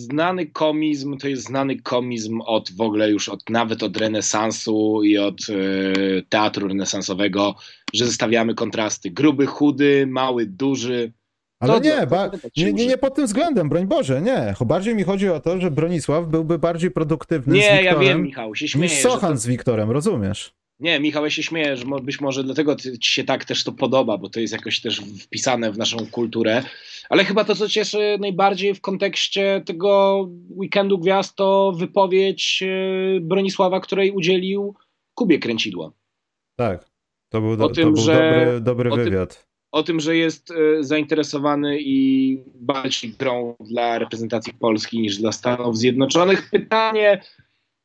znany komizm, to jest znany komizm od w ogóle już od, nawet od renesansu i od e, teatru renesansowego, że zestawiamy kontrasty. Gruby, chudy, mały, duży. Ale To nie, ba, to się nie, nie, nie pod tym względem, broń Boże, nie. Bardziej mi chodzi o to, że Bronisław byłby bardziej produktywny z Nie, ja Wiktorem wiem, Michał, się śmieję. niż Sochan to- z Wiktorem, rozumiesz? Nie, Michał, ja się śmieję, że być może dlatego ci się tak też to podoba, bo to jest jakoś też wpisane w naszą kulturę. Ale chyba to, co cieszy najbardziej w kontekście tego weekendu gwiazd, to wypowiedź e, Bronisława, której udzielił Kubie Kręcidło. Tak. To był, do, tym, to był że- dobry, dobry o tym- wywiad. O tym, że jest e, zainteresowany i bardziej grą dla reprezentacji Polski niż dla Stanów Zjednoczonych. Pytanie,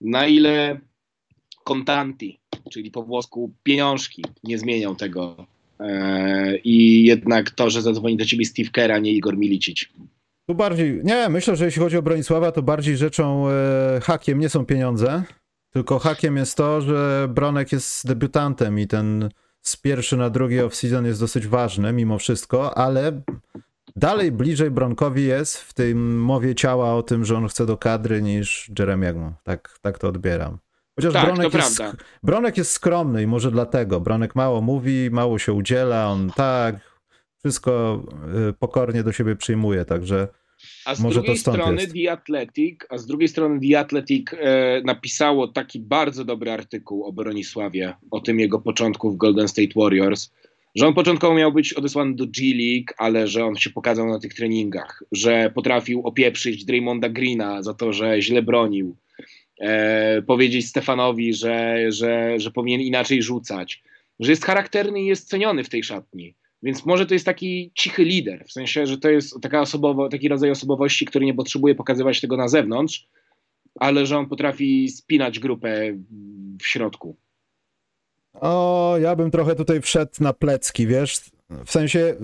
na ile kontanti, czyli po włosku pieniążki, nie zmienią tego. E, I jednak to, że zadzwoni do ciebie Steve Kerr, a nie Igor Milicic. Tu bardziej, nie, myślę, że jeśli chodzi o Bronisława, to bardziej rzeczą e, hakiem nie są pieniądze, tylko hakiem jest to, że Bronek jest debiutantem i ten z pierwszy na drugi off-season jest dosyć ważny mimo wszystko, ale dalej bliżej Bronkowi jest w tym mowie ciała o tym, że on chce do kadry niż Jeremiego. Tak, tak to odbieram. Chociaż Tak, Bronek, jest. Bronek jest skromny i może dlatego. Bronek mało mówi, mało się udziela, on tak, wszystko y, pokornie do siebie przyjmuje, także A z Może drugiej to stąd strony jest. The Athletic, a z drugiej strony The Athletic e, napisało taki bardzo dobry artykuł o Bronisławie, o tym jego początku w Golden State Warriors, że on początkowo miał być odesłany do G League, ale że on się pokazał na tych treningach, że potrafił opieprzyć Draymonda Greena za to, że źle bronił, e, powiedzieć Stefanowi, że, że, że powinien inaczej rzucać, że jest charakterny i jest ceniony w tej szatni. Więc może to jest taki cichy lider, w sensie, że to jest taka osobowo, taki rodzaj osobowości, który nie potrzebuje pokazywać tego na zewnątrz, ale że on potrafi spinać grupę w środku. O, ja bym trochę tutaj wszedł na plecki, wiesz? W sensie,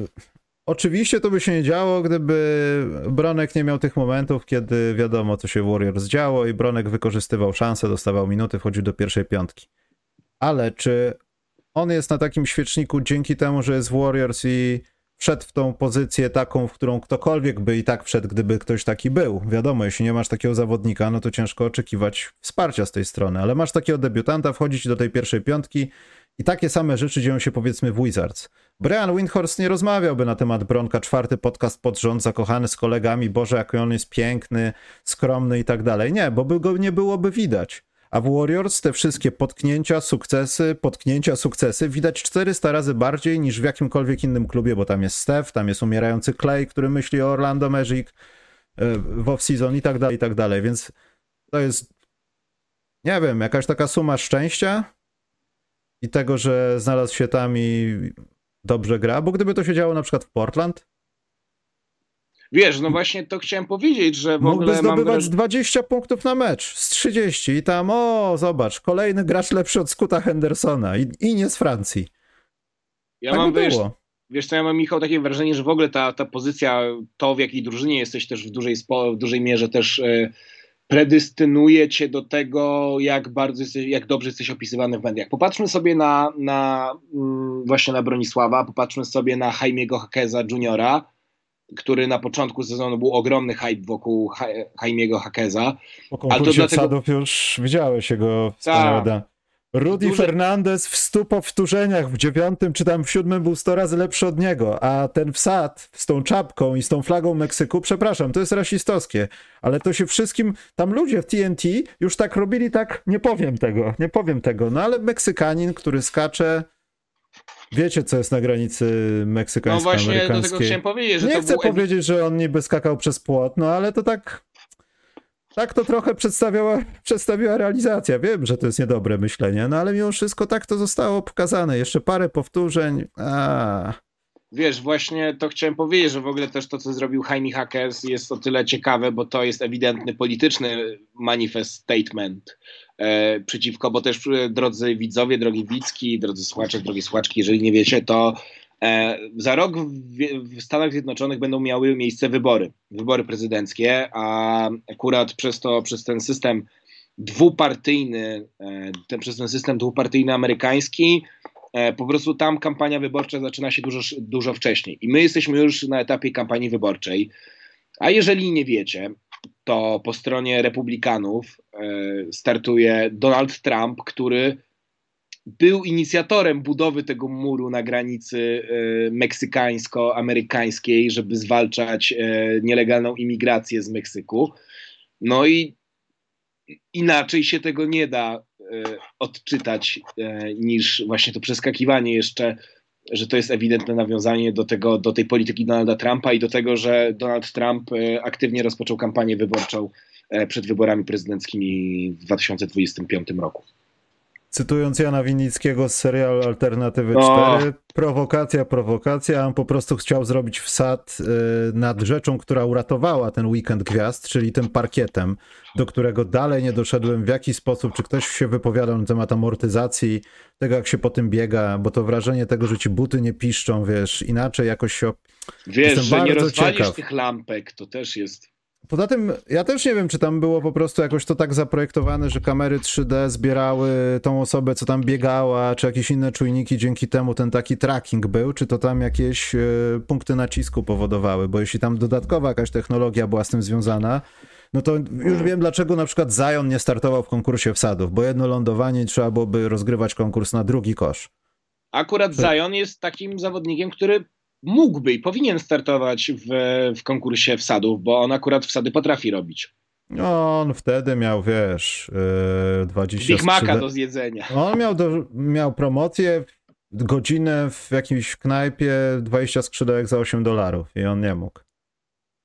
oczywiście to by się nie działo, gdyby Bronek nie miał tych momentów, kiedy wiadomo, co się w Warriors działo i Bronek wykorzystywał szanse, dostawał minuty, wchodził do pierwszej piątki. Ale czy on jest na takim świeczniku dzięki temu, że jest w Warriors i wszedł w tą pozycję taką, w którą ktokolwiek by i tak wszedł, gdyby ktoś taki był. Wiadomo, jeśli nie masz takiego zawodnika, no to ciężko oczekiwać wsparcia z tej strony, ale masz takiego debiutanta, wchodzić do tej pierwszej piątki i takie same rzeczy dzieją się powiedzmy w Wizards. Brian Windhorst nie rozmawiałby na temat Bronka, czwarty podcast pod rząd, zakochany z kolegami, Boże, jak on jest piękny, skromny i tak dalej. Nie, bo by go nie byłoby widać. A w Warriors te wszystkie potknięcia, sukcesy, potknięcia, sukcesy widać 400 razy bardziej niż w jakimkolwiek innym klubie, bo tam jest Steph, tam jest umierający Clay, który myśli o Orlando Magic e, w off-season i tak dalej, i tak dalej. Więc to jest, nie wiem, jakaś taka suma szczęścia i tego, że znalazł się tam i dobrze gra, bo gdyby to się działo na przykład w Portland, Wiesz, no właśnie to chciałem powiedzieć, że w mógłby ogóle zdobywać wrażenie, 20 punktów na mecz z 30 i tam, o, zobacz, kolejny gracz lepszy od Scoota Hendersona i, i nie z Francji. ja tak mam, by wiesz, było. wiesz co, ja mam, Michał, takie wrażenie, że w ogóle ta, ta pozycja, to w jakiej drużynie jesteś też w dużej, spo, w dużej mierze też e, predystynuje cię do tego, jak bardzo jesteś, jak dobrze jesteś opisywany w mediach. Popatrzmy sobie na, na mm, właśnie na Bronisława, popatrzmy sobie na Jaimiego Hakeza Juniora, który na początku sezonu był ogromny hype wokół Jaimiego Hakeza. Po to konkursie dlatego- wsadów już widziałeś jego wspaniałe Tak. Rudy Duże- Fernandez w stu powtórzeniach w dziewiątym czy tam w siódmym był 100 razy lepszy od niego, a ten wsad z tą czapką i z tą flagą Meksyku, przepraszam, to jest rasistowskie, ale to się wszystkim, tam ludzie w TNT już tak robili, tak, nie powiem tego, nie powiem tego, no ale Meksykanin, który skacze, Wiecie, co jest na granicy No meksykańsko-amerykańskiej? właśnie do tego chciałem powiedzieć, że Nie chcę był powiedzieć, że on niby skakał przez płot, no ale to tak. Tak to trochę przedstawiała, przedstawiła realizacja. Wiem, że to jest niedobre myślenie, no ale mimo wszystko tak to zostało pokazane. Jeszcze parę powtórzeń. A, Wiesz, właśnie to chciałem powiedzieć, że w ogóle też to, co zrobił Jaime Hackers jest o tyle ciekawe, bo to jest ewidentny polityczny manifest statement e, przeciwko, bo też e, drodzy widzowie, drogi widzki, drodzy słuchacze, drogie słuchaczki, jeżeli nie wiecie, to za rok w, Stanach Zjednoczonych będą miały miejsce wybory, wybory prezydenckie, a akurat przez to, przez ten system dwupartyjny, e, ten, przez ten system dwupartyjny amerykański, E, po prostu tam kampania wyborcza zaczyna się dużo, dużo wcześniej. I my jesteśmy już na etapie kampanii wyborczej. A jeżeli nie wiecie, to po stronie Republikanów e, startuje Donald Trump, który był inicjatorem budowy tego muru na granicy e, meksykańsko-amerykańskiej, żeby zwalczać e, nielegalną imigrację z Meksyku. No i inaczej się tego nie da e, odczytać niż właśnie to przeskakiwanie jeszcze, że to jest ewidentne nawiązanie do, tego, do tej polityki Donalda Trumpa i do tego, że Donald Trump aktywnie rozpoczął kampanię wyborczą przed wyborami prezydenckimi w 2025 roku. Cytując Jana Winnickiego z serialu Alternatywy O. 4, prowokacja, prowokacja. On po prostu chciał zrobić wsad y, nad rzeczą, która uratowała ten weekend gwiazd, czyli tym parkietem, do którego dalej nie doszedłem, w jaki sposób, czy ktoś się wypowiadał na temat amortyzacji, tego jak się po tym biega, bo to wrażenie tego, że ci buty nie piszczą, wiesz, inaczej jakoś się... Wiesz, Jestem że nie rozwalisz ciekaw. tych lampek, to też jest. Poza tym, ja też nie wiem, czy tam było po prostu jakoś to tak zaprojektowane, że kamery 3D zbierały tą osobę, co tam biegała, czy jakieś inne czujniki, dzięki temu ten taki tracking był, czy to tam jakieś e, punkty nacisku powodowały, bo jeśli tam dodatkowa jakaś technologia była z tym związana, no to już wiem, dlaczego na przykład Zion nie startował w konkursie wsadów, bo jedno lądowanie trzeba byłoby rozgrywać konkurs na drugi kosz. Akurat Zion jest takim zawodnikiem, który mógłby i powinien startować w, w konkursie wsadów, bo on akurat wsady potrafi robić. No, on wtedy miał, wiesz, e, 20 Big Maca do zjedzenia. On miał, do, miał promocję, godzinę w jakiejś knajpie, 20 skrzydełek za 8 dolarów i on nie mógł.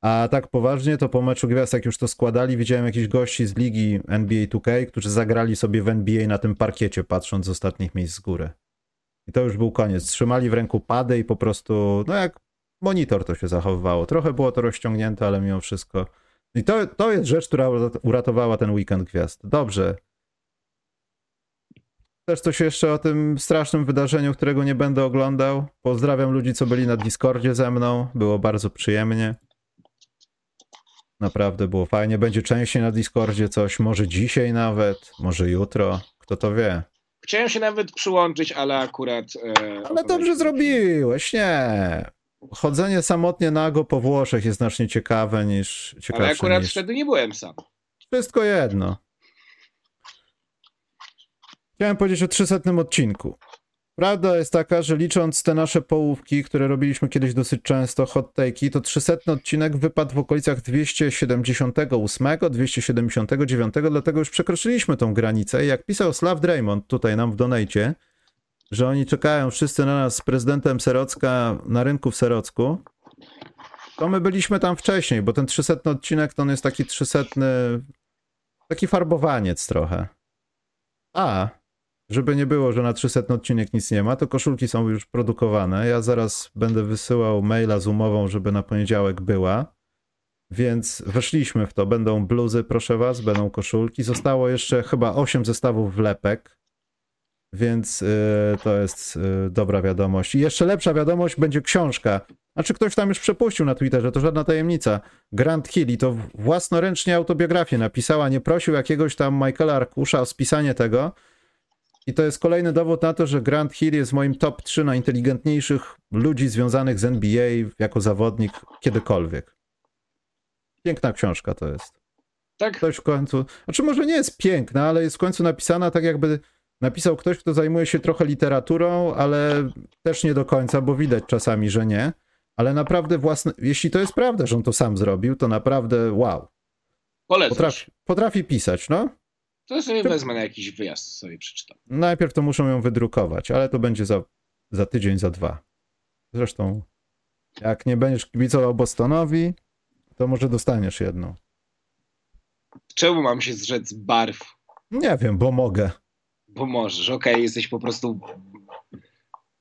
A tak poważnie, to po meczu gwiazd, jak już to składali, widziałem jakichś gości z ligi NBA 2K, którzy zagrali sobie w NBA na tym parkiecie, patrząc z ostatnich miejsc z góry. I to już był koniec. Trzymali w ręku pady i po prostu, no jak monitor to się zachowywało. Trochę było to rozciągnięte, ale mimo wszystko. I to, to jest rzecz, która uratowała ten weekend gwiazd. Dobrze, też coś jeszcze o tym strasznym wydarzeniu, którego nie będę oglądał. Pozdrawiam ludzi, co byli na Discordzie ze mną. Było bardzo przyjemnie. Naprawdę było fajnie. Będzie częściej na Discordzie coś, może dzisiaj nawet, może jutro. Kto to wie. Chciałem się nawet przyłączyć, ale akurat. E, Ale dobrze zrobiłeś, nie. Chodzenie samotnie nago po Włoszech jest znacznie ciekawe niż ciekawsze Ale akurat niż... wtedy nie byłem sam. Wszystko jedno. Chciałem powiedzieć o 300 odcinku. Prawda jest taka, że licząc te nasze połówki, które robiliśmy kiedyś dosyć często, hot take'i, to 300 odcinek wypadł w okolicach 278, 279, dlatego już przekroczyliśmy tą granicę. Jak pisał Slav Draymond tutaj nam w donajcie, że oni czekają wszyscy na nas z prezydentem Serocka na rynku w Serocku, to my byliśmy tam wcześniej, bo ten 300 odcinek to on jest taki 300, taki farbowaniec trochę. A, żeby nie było, że na 300 odcinek nic nie ma, to koszulki są już produkowane. Ja zaraz będę wysyłał maila z umową, żeby na poniedziałek była. Więc weszliśmy w to. Będą bluzy, proszę was, będą koszulki. Zostało jeszcze chyba 8 zestawów wlepek. Więc yy, to jest yy, dobra wiadomość. I jeszcze lepsza wiadomość będzie książka. Znaczy ktoś tam już przepuścił na Twitterze, to żadna tajemnica. Grant Hill i to własnoręcznie autobiografię napisała, nie prosił jakiegoś tam Michaela Arkusza o spisanie tego. I to jest kolejny dowód na to, że Grant Hill jest moim top 3 najinteligentniejszych ludzi związanych z NBA jako zawodnik kiedykolwiek. Piękna książka to jest. Tak? Ktoś w końcu, znaczy może nie jest piękna, ale jest w końcu napisana tak jakby napisał ktoś, kto zajmuje się trochę literaturą, ale też nie do końca, bo widać czasami, że nie. Ale naprawdę własne, jeśli to jest prawda, że on to sam zrobił, to naprawdę wow. Polecam. Potrafi, potrafi pisać, no. To sobie wezmę na jakiś wyjazd, sobie przeczytam. Najpierw to muszą ją wydrukować, ale to będzie za za tydzień, za dwa. Zresztą, jak nie będziesz kibicował Bostonowi, to może dostaniesz jedną. Czemu mam się zrzec barw? Nie wiem, bo mogę. Bo możesz, okej, jesteś po prostu...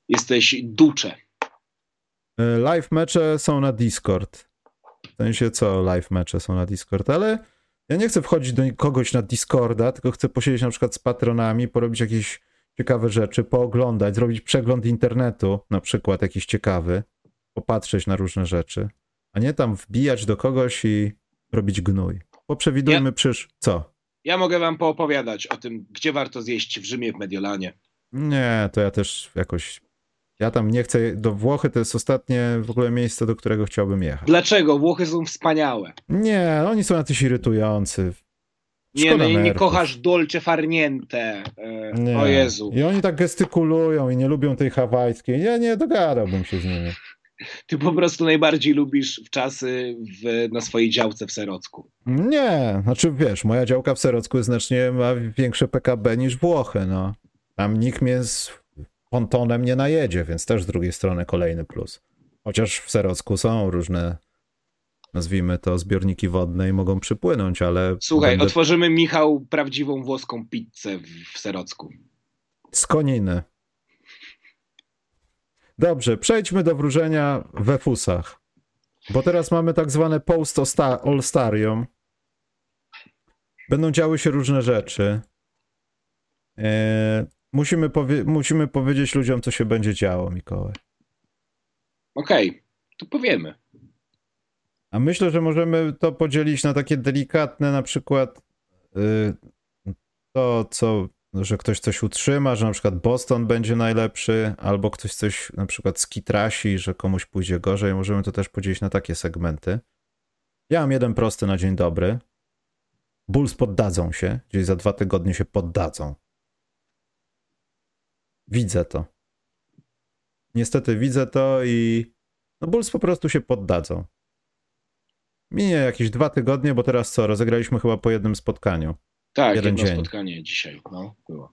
Jesteś ducze. Y, Live mecze są na Discord. W sensie co live mecze są na Discord, ale ja nie chcę wchodzić do kogoś na Discorda, tylko chcę posiedzieć na przykład z patronami, porobić jakieś ciekawe rzeczy, pooglądać, zrobić przegląd internetu, na przykład jakiś ciekawy, popatrzeć na różne rzeczy, a nie tam wbijać do kogoś i robić gnój. Poprzewidujmy przysz... Co? Ja mogę wam poopowiadać o tym, gdzie warto zjeść w Rzymie w Mediolanie. Nie, to ja też jakoś... Ja tam nie chcę... Do Włochy to jest ostatnie w ogóle miejsce, do którego chciałbym jechać. Dlaczego? Włochy są wspaniałe. Nie, oni są jacyś irytujący. Nie, Szkoda no, i nie kochasz dolce farniente. E, Nie. O Jezu. I oni tak gestykulują i nie lubią tej hawajskiej. Ja nie dogadałbym się z nimi. Ty po prostu najbardziej lubisz w czasy w, na swojej działce w Serocku. Nie, znaczy wiesz, moja działka w Serocku znacznie ma większe PKB niż Włochy, no. Tam nikt mnie z pontonem nie najedzie, więc też z drugiej strony kolejny plus. Chociaż w Serocku są różne, nazwijmy to, zbiorniki wodne i mogą przypłynąć, ale Słuchaj, będę otworzymy Michał prawdziwą włoską pizzę w, Serocku. z koniny. Dobrze, przejdźmy do wróżenia we fusach. Bo teraz mamy tak zwane post All-Starium. Będą działy się różne rzeczy. Musimy, powie- musimy powiedzieć ludziom, co się będzie działo, Mikołaj. Okej, to powiemy. A myślę, że możemy to podzielić na takie delikatne, na przykład y, to, co, że ktoś coś utrzyma, że na przykład Boston będzie najlepszy, albo ktoś coś na przykład skitrasi, że komuś pójdzie gorzej. Możemy to też podzielić na takie segmenty. Ja mam jeden prosty na dzień dobry. Bulls poddadzą się, gdzieś za dwa tygodnie się poddadzą. Widzę to. Niestety widzę to i no Bulls po prostu się poddadzą. Minie jakieś dwa tygodnie, bo teraz co? Rozegraliśmy chyba po jednym spotkaniu. Tak, Jeden jedno dzień. spotkanie dzisiaj. No, było.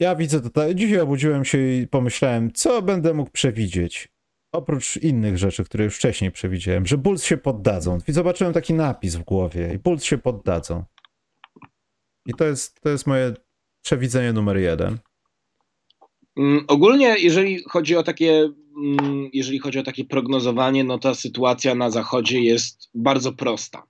Ja widzę tutaj. Dzisiaj obudziłem się i pomyślałem, co będę mógł przewidzieć. Oprócz innych rzeczy, które już wcześniej przewidziałem, że Bulls się poddadzą. I zobaczyłem taki napis w głowie i Bulls się poddadzą. I to jest, to jest moje przewidzenie numer jeden. Mm, Ogólnie, jeżeli chodzi o takie, mm, jeżeli chodzi o takie prognozowanie, no to sytuacja na zachodzie jest bardzo prosta.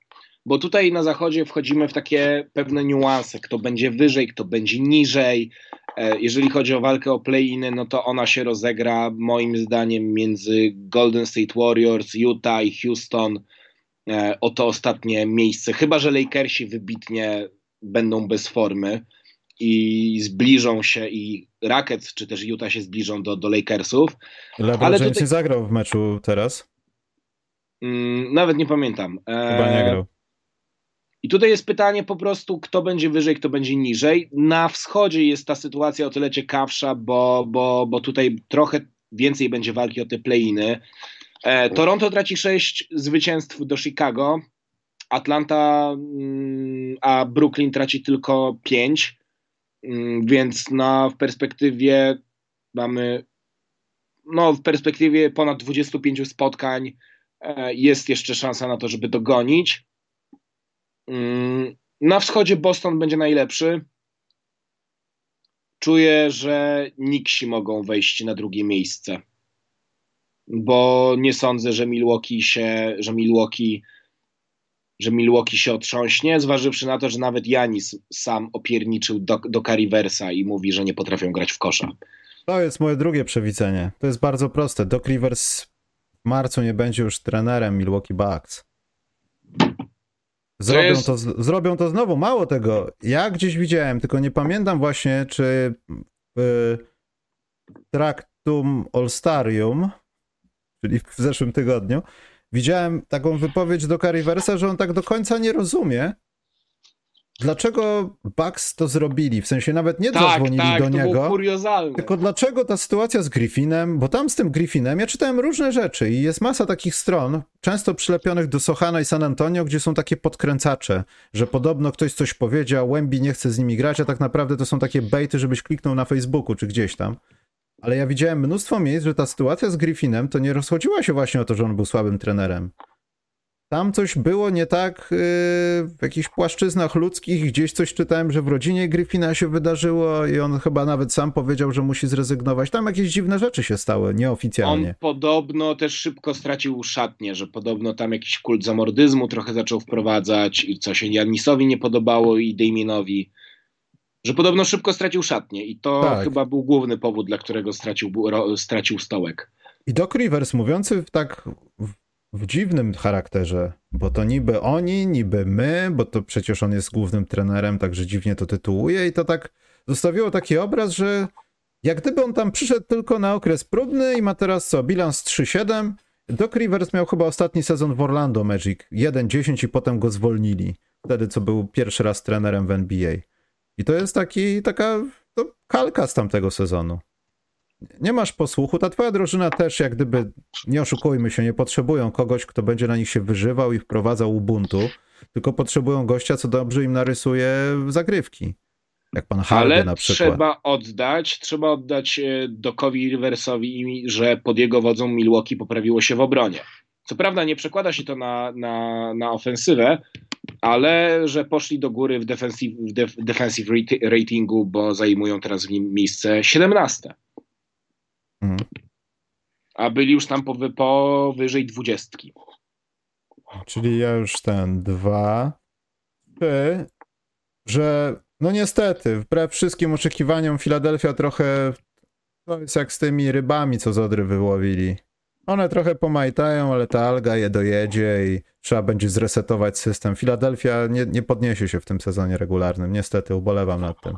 Bo tutaj na zachodzie wchodzimy w takie pewne niuanse, kto będzie wyżej, kto będzie niżej. E, Jeżeli chodzi o walkę o play-iny, no to ona się rozegra moim zdaniem między Golden State Warriors, Utah i Houston e, o to ostatnie miejsce. Chyba, że Lakersi wybitnie będą bez formy i zbliżą się i Rockets czy też Utah się zbliżą do, do Lakersów. LeBron Ale James tutaj- nie zagrał w meczu teraz. Mm, nawet nie pamiętam. E, Chyba nie grał. I tutaj jest pytanie po prostu, kto będzie wyżej, kto będzie niżej. Na wschodzie jest ta sytuacja o tyle ciekawsza, bo, bo, bo tutaj trochę więcej będzie walki o te play-iny. E, Toronto traci 6 zwycięstw do Chicago, Atlanta, mm, a Brooklyn traci tylko 5, mm, więc na, w perspektywie mamy no, w perspektywie ponad 25 spotkań e, jest jeszcze szansa na to, żeby dogonić. Mm, Na wschodzie Boston będzie najlepszy. Czuję, że Nixi mogą wejść na drugie miejsce. Bo nie sądzę, że Milwaukee się, że Milwaukee, że Milwaukee się otrząśnie, zważywszy na to, że nawet Janis sam opierniczył do, do Riversa i mówi, że nie potrafią grać w kosza. To jest moje drugie przewidzenie. To jest bardzo proste. Doc Rivers w marcu nie będzie już trenerem Milwaukee Bucks. Zrobią to, jest- z- zrobią to znowu. Mało tego, ja gdzieś widziałem, tylko nie pamiętam właśnie, czy w Tractum All-Starium, czyli w zeszłym tygodniu, widziałem taką wypowiedź do Riversa, że on tak do końca nie rozumie, dlaczego Bucks to zrobili. W sensie nawet nie Tak, zadzwonili tak, do niego. Tylko dlaczego ta sytuacja z Griffinem, bo tam z tym Griffinem ja czytałem różne rzeczy i jest masa takich stron, często przylepionych do Sochana i San Antonio, gdzie są takie podkręcacze, że podobno ktoś coś powiedział, Łębi nie chce z nimi grać, a tak naprawdę to są takie bejty, żebyś kliknął na Facebooku czy gdzieś tam. Ale ja widziałem mnóstwo miejsc, że ta sytuacja z Griffinem to nie rozchodziła się właśnie o to, że on był słabym trenerem. Tam coś było nie tak yy, w jakichś płaszczyznach ludzkich, gdzieś coś czytałem, że w rodzinie Griffina się wydarzyło i on chyba nawet sam powiedział, że musi zrezygnować. Tam jakieś dziwne rzeczy się stały, nieoficjalnie. On podobno też szybko stracił szatnię, że podobno tam jakiś kult zamordyzmu trochę zaczął wprowadzać i co się Janisowi nie podobało i Damienowi. Że podobno szybko stracił szatnię i to Tak. chyba był główny powód, dla którego stracił, stracił stołek. I Doc Rivers mówiący w tak w, w dziwnym charakterze, bo to niby oni, niby my, bo to przecież on jest głównym trenerem, także dziwnie to tytułuje i to tak zostawiło taki obraz, że jak gdyby on tam przyszedł tylko na okres próbny i ma teraz co, bilans 3-7. Doc Rivers miał chyba ostatni sezon w Orlando Magic, 1-10 i potem go zwolnili. Wtedy, co był pierwszy raz trenerem w NBA. I to jest taki, taka to kalka z tamtego sezonu nie masz posłuchu, ta twoja drużyna też jak gdyby, nie oszukujmy się, nie potrzebują kogoś, kto będzie na nich się wyżywał i wprowadzał ubuntu, tylko potrzebują gościa, co dobrze im narysuje zagrywki. Jak pan Hardy Ale na przykład. trzeba oddać, trzeba oddać e, Dokowi Riversowi, że pod jego wodzą Milwaukee poprawiło się w obronie. Co prawda nie przekłada się to na, na, na ofensywę, ale że poszli do góry w defensive, w def, defensive rati- ratingu, bo zajmują teraz w nim miejsce 17. Mhm. A byli już tam powy, powyżej 20. Czyli ja już ten dwa, trzy, że no niestety, wbrew wszystkim oczekiwaniom, Filadelfia trochę to jest jak z tymi rybami, co z Odry wyłowili. One trochę pomajtają, ale ta alga je dojedzie i trzeba będzie zresetować system. Filadelfia nie, nie podniesie się w tym sezonie regularnym. Niestety, ubolewam nad tym.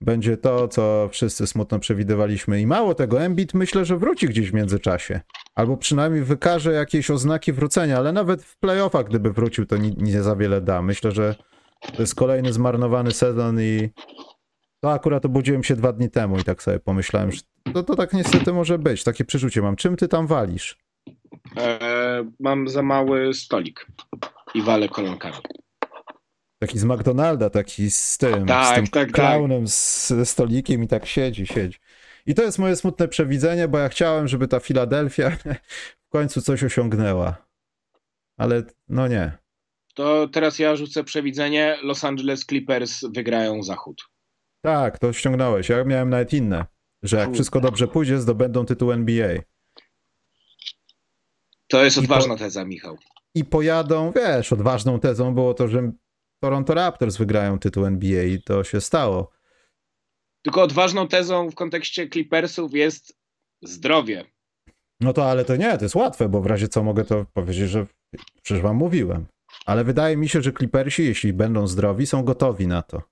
Będzie to, co wszyscy smutno przewidywaliśmy. I mało tego, Embiid myślę, że wróci gdzieś w międzyczasie. Albo przynajmniej wykaże jakieś oznaki wrócenia, ale nawet w playoffach, gdyby wrócił, to ni- nie za wiele da. Myślę, że to jest kolejny zmarnowany sezon i to akurat obudziłem się dwa dni temu i tak sobie pomyślałem, że to, to tak niestety może być. Takie przeczucie mam. Czym ty tam walisz? E, mam za mały stolik i walę kolonkami. Taki z McDonalda, taki z tym, Tak, z tym tak, tak. klaunem, z, ze stolikiem i tak siedzi, siedzi. I to jest moje smutne przewidzenie, bo ja chciałem, żeby ta Filadelfia w końcu coś osiągnęła. Ale no nie. To teraz ja rzucę przewidzenie. Los Angeles Clippers wygrają zachód. Tak, to ściągnąłeś. Ja miałem nawet inne, że jak wszystko dobrze pójdzie, zdobędą tytuł NBA. To jest I po- odważna teza, Michał. I pojadą, wiesz, odważną tezą było to, że Toronto Raptors wygrają tytuł NBA i to się stało. Tylko odważną tezą w kontekście Clippersów jest zdrowie. No to ale to nie, to jest łatwe, bo w razie co mogę to powiedzieć, że przecież wam mówiłem. Ale wydaje mi się, że Clippersi, jeśli będą zdrowi, są gotowi na to.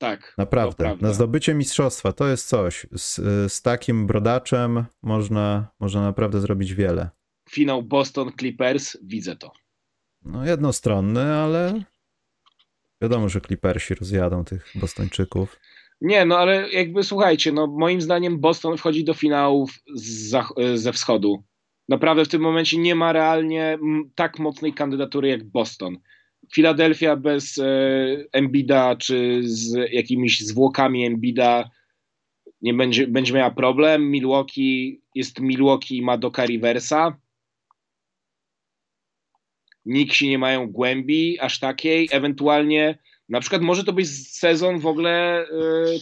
Tak. Naprawdę. Na zdobycie mistrzostwa to jest coś. Z, z takim brodaczem można, można naprawdę zrobić wiele. Finał Boston Clippers, widzę to. No jednostronny, ale wiadomo, że Clippersi rozjadą tych Bostończyków. Nie, no ale jakby słuchajcie, no moim zdaniem Boston wchodzi do finałów ze wschodu. Naprawdę w tym momencie nie ma realnie tak mocnej kandydatury jak Boston. Filadelfia bez e, Embida czy z jakimiś zwłokami Embida nie będzie, będzie miała problem. Milwaukee jest Milwaukee i ma Doka Riversa. Nixi nie mają głębi aż takiej. Ewentualnie na przykład może to być sezon w ogóle e,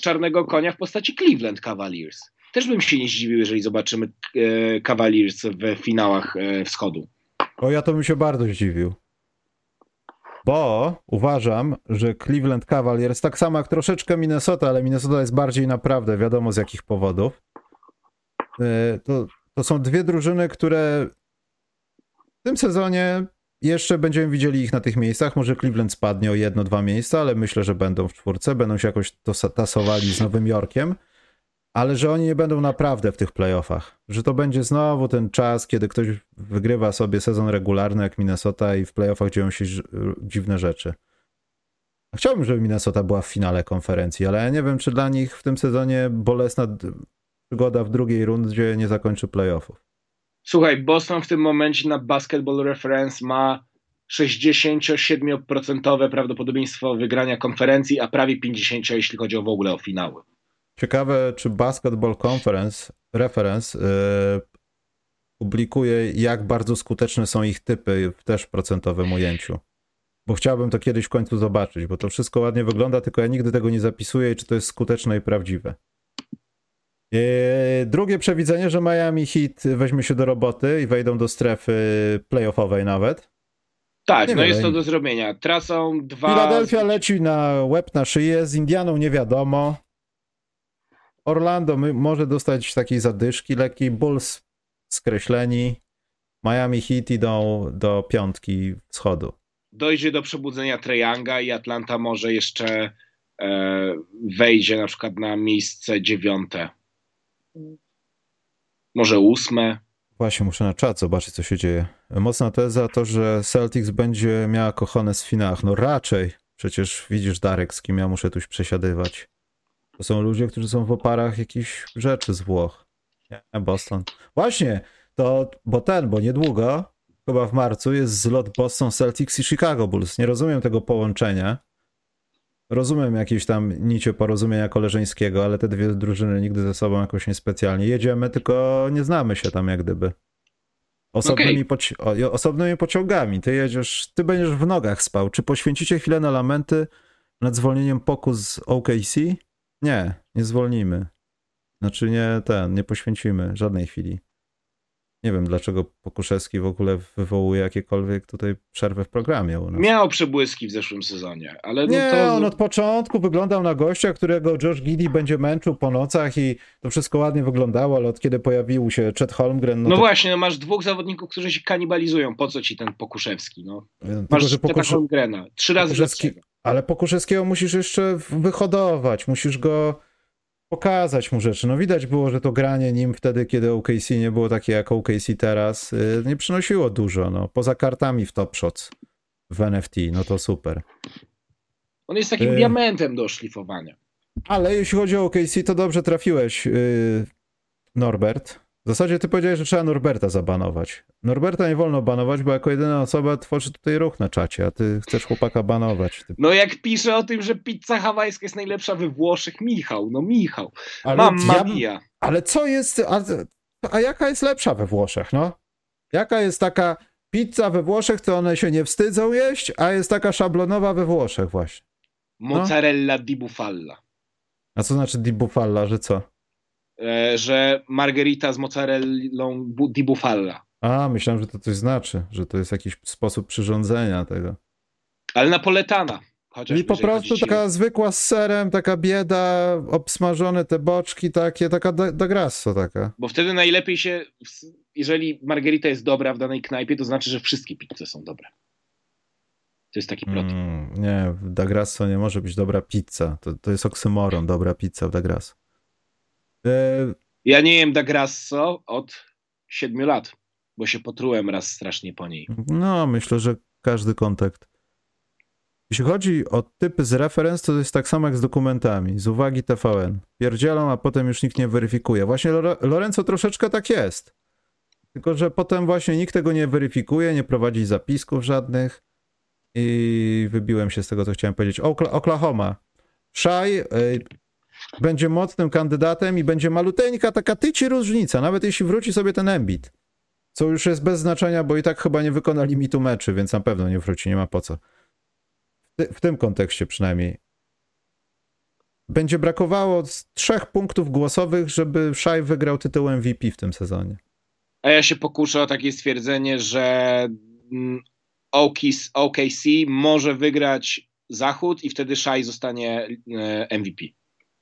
czarnego konia w postaci Cleveland Cavaliers. Też bym się nie zdziwił, jeżeli zobaczymy e, Cavaliers w finałach e, wschodu. O, ja to bym się bardzo zdziwił. Bo uważam, że Cleveland Cavaliers, tak samo jak troszeczkę Minnesota, ale Minnesota jest bardziej naprawdę, wiadomo z jakich powodów. e, To, to są dwie drużyny, które w tym sezonie jeszcze będziemy widzieli ich na tych miejscach. Może Cleveland spadnie o jedno, dwa miejsca, ale myślę, że będą w czwórce, będą się jakoś tasowali z Nowym Jorkiem. Ale że oni nie będą naprawdę w tych playoffach. Że to będzie znowu ten czas, kiedy ktoś wygrywa sobie sezon regularny jak Minnesota i w playoffach dzieją się dziwne rzeczy. Chciałbym, żeby Minnesota była w finale konferencji, ale ja nie wiem, czy dla nich w tym sezonie bolesna przygoda w drugiej rundzie nie zakończy playoffów. Słuchaj, Boston w tym momencie na Basketball Reference ma 67% prawdopodobieństwo wygrania konferencji, a prawie 50% jeśli chodzi o w ogóle o finały. Ciekawe, czy Basketball Conference Reference yy, publikuje, jak bardzo skuteczne są ich typy w też procentowym ujęciu. Bo chciałbym to kiedyś w końcu zobaczyć, bo to wszystko ładnie wygląda, tylko ja nigdy tego nie zapisuję i czy to jest skuteczne i prawdziwe. Yy, drugie przewidzenie, że Miami Heat weźmie się do roboty i wejdą do strefy playoffowej nawet. Tak, Nie no wiem, jest to ja- do zrobienia. Tracą dwa. Philadelphia leci na łeb na szyję, z Indianą nie wiadomo. Orlando może dostać takiej zadyszki lekkiej, Bulls skreśleni. Miami Heat idą do piątki wschodu. Dojdzie do przebudzenia Treyanga i Atlanta może jeszcze e, wejdzie na przykład na miejsce dziewiąte. Może ósme. Właśnie muszę na czat zobaczyć, co się dzieje. Mocna teza to, że Celtics będzie miała kochane w finałach. No raczej. Przecież widzisz, Darek, z kim ja muszę tuś przesiadywać. To są ludzie, którzy są w oparach jakichś rzeczy z Włoch. Nie, Boston. Właśnie, to, bo ten, bo niedługo, chyba w marcu, jest zlot Boston Celtics i Chicago Bulls. Nie rozumiem tego połączenia. Rozumiem jakieś tam nicie porozumienia koleżeńskiego, ale te dwie drużyny nigdy ze sobą jakoś niespecjalnie. Jedziemy, tylko nie znamy się tam jak gdyby. Osobnymi, poci- o, osobnymi pociągami. Ty jedziesz, ty będziesz w nogach spał. Czy poświęcicie chwilę na lamenty nad zwolnieniem Poku z OKC? Nie, nie zwolnimy. Znaczy nie ten, nie poświęcimy żadnej chwili. Nie wiem, dlaczego Pokuszewski w ogóle wywołuje jakiekolwiek tutaj przerwę w programie. Miał przebłyski w zeszłym sezonie, ale no Nie, to. on od początku wyglądał na gościa, którego Josh Giddy będzie męczył po nocach i to wszystko ładnie wyglądało, ale od kiedy pojawił się Chet Holmgren, no, No to, właśnie, no masz dwóch zawodników, którzy się kanibalizują. Po co ci ten Pokuszewski? No? tylko, Masz że Pokusz... Pokusz... Holmgrena. Trzy razy Pokuszewski-. Ale Pokuszewskiego musisz jeszcze wyhodować, musisz go pokazać mu rzeczy. No widać było, że to granie nim wtedy, kiedy OKC nie było takie jak OKC teraz, y, nie przynosiło dużo, no. Poza kartami w Top Shots w NFT, no to super. On jest takim Y- diamentem do szlifowania. Ale jeśli chodzi o OKC, to dobrze trafiłeś, yy, Norbert. W zasadzie ty powiedziałeś, że trzeba Norberta zabanować. Norberta nie wolno banować, bo jako jedyna osoba tworzy tutaj ruch na czacie, a ty chcesz chłopaka banować. Ty... No jak pisze o tym, że pizza hawajska jest najlepsza we Włoszech, Michał, no Michał. Ale, Mamma ja- mia. ale co jest, a, a jaka jest lepsza we Włoszech, no? Jaka jest taka pizza we Włoszech, to one się nie wstydzą jeść, a jest taka szablonowa we Włoszech właśnie. Mozzarella di bufala. A co znaczy di bufala, że co? E, że margherita z mozzarellą di bufala. A, myślałem, że to coś znaczy, że to jest jakiś sposób przyrządzenia tego. Ale napoletana. I po prostu taka zwykła z serem, taka bieda, obsmażone te boczki takie, taka da, da grasso taka. Bo wtedy najlepiej się, jeżeli margherita jest dobra w danej knajpie, to znaczy, że wszystkie pizze są dobre. To jest taki plot. Mm, nie, w da grasso nie może być dobra pizza. To, to jest oksymoron, dobra pizza w da grasso. E, Ja nie jem da grasso od siedmiu lat, bo się potrułem raz strasznie po niej. no, myślę, że każdy kontakt. Jeśli chodzi o typy z referenc, to jest tak samo jak z dokumentami. Z uwagi TVN. Pierdzielą, a potem już nikt nie weryfikuje. Właśnie Lore- Lorenzo troszeczkę tak jest. Tylko, że potem właśnie nikt tego nie weryfikuje, nie prowadzi zapisków żadnych. I wybiłem się z tego, co chciałem powiedzieć. Okla- Oklahoma. Szaj y, będzie mocnym kandydatem i będzie maluteńka taka tyci różnica, nawet jeśli wróci sobie ten Embiid. Co już jest bez znaczenia, bo i tak chyba nie wykona limitu meczy, więc na pewno nie wróci, nie ma po co. W, w tym kontekście przynajmniej. Będzie brakowało trzech punktów głosowych, żeby Szaj wygrał tytuł MVP w tym sezonie. A ja się pokuszę o takie stwierdzenie, że mm, OKC, OKC może wygrać Zachód i wtedy Szaj zostanie e, MVP.